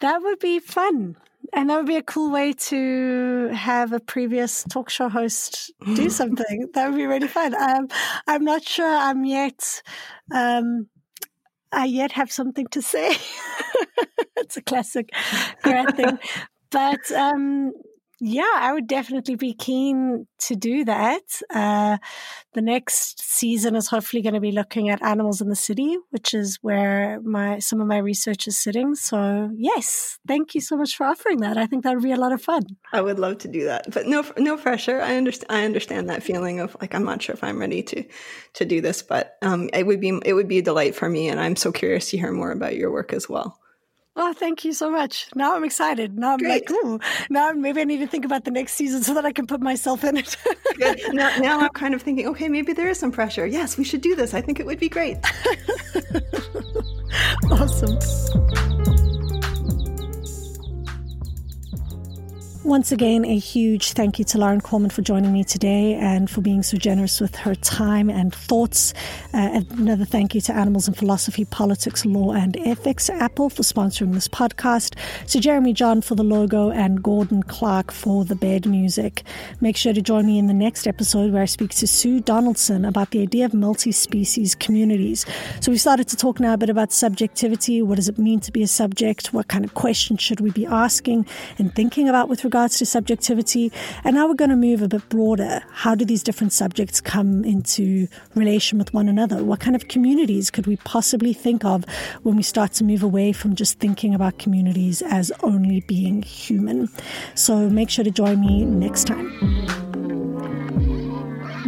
That would be fun. And that would be a cool way to have a previous talk show host do something. that would be really fun. Um, I'm not sure I'm yet, um, I yet have something to say. it's a classic grad thing. But um, yeah, I would definitely be keen to do that. Uh, the next season is hopefully going to be looking at animals in the city, which is where my some of my research is sitting. So yes, thank you so much for offering that. I think that would be a lot of fun. I would love to do that, but no, no pressure. I understand. I understand that feeling of like I'm not sure if I'm ready to to do this, but um, it would be it would be a delight for me, and I'm so curious to hear more about your work as well. Oh, thank you so much. Now I'm excited. Now I'm Great. like, ooh, now maybe I need to think about the next season so that I can put myself in it. Now, now I'm kind of thinking, okay, maybe there is some pressure. Yes, we should do this. I think it would be great. awesome. Once again, a huge thank you to Lauren Corman for joining me today and for being so generous with her time and thoughts. Uh, another thank you to Animals and Philosophy, Politics, Law and Ethics, Apple for sponsoring this podcast, to Jeremy John for the logo, and Gordon Clark for the bed music. Make sure to join me in the next episode where I speak to Sue Donaldson about the idea of multi species communities. So we started to talk now a bit about subjectivity. What does it mean to be a subject? What kind of questions should we be asking and thinking about with regards to subjectivity. And now we're going to move a bit broader. How do these different subjects come into relation with one another? What kind of communities could we possibly think of when we start to move away from just thinking about communities as only being human? So make sure to join me next time.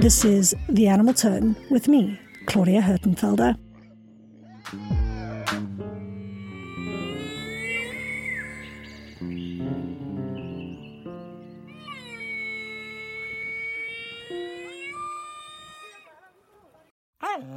This is The Animal Turn with me, Claudia Hirtenfelder.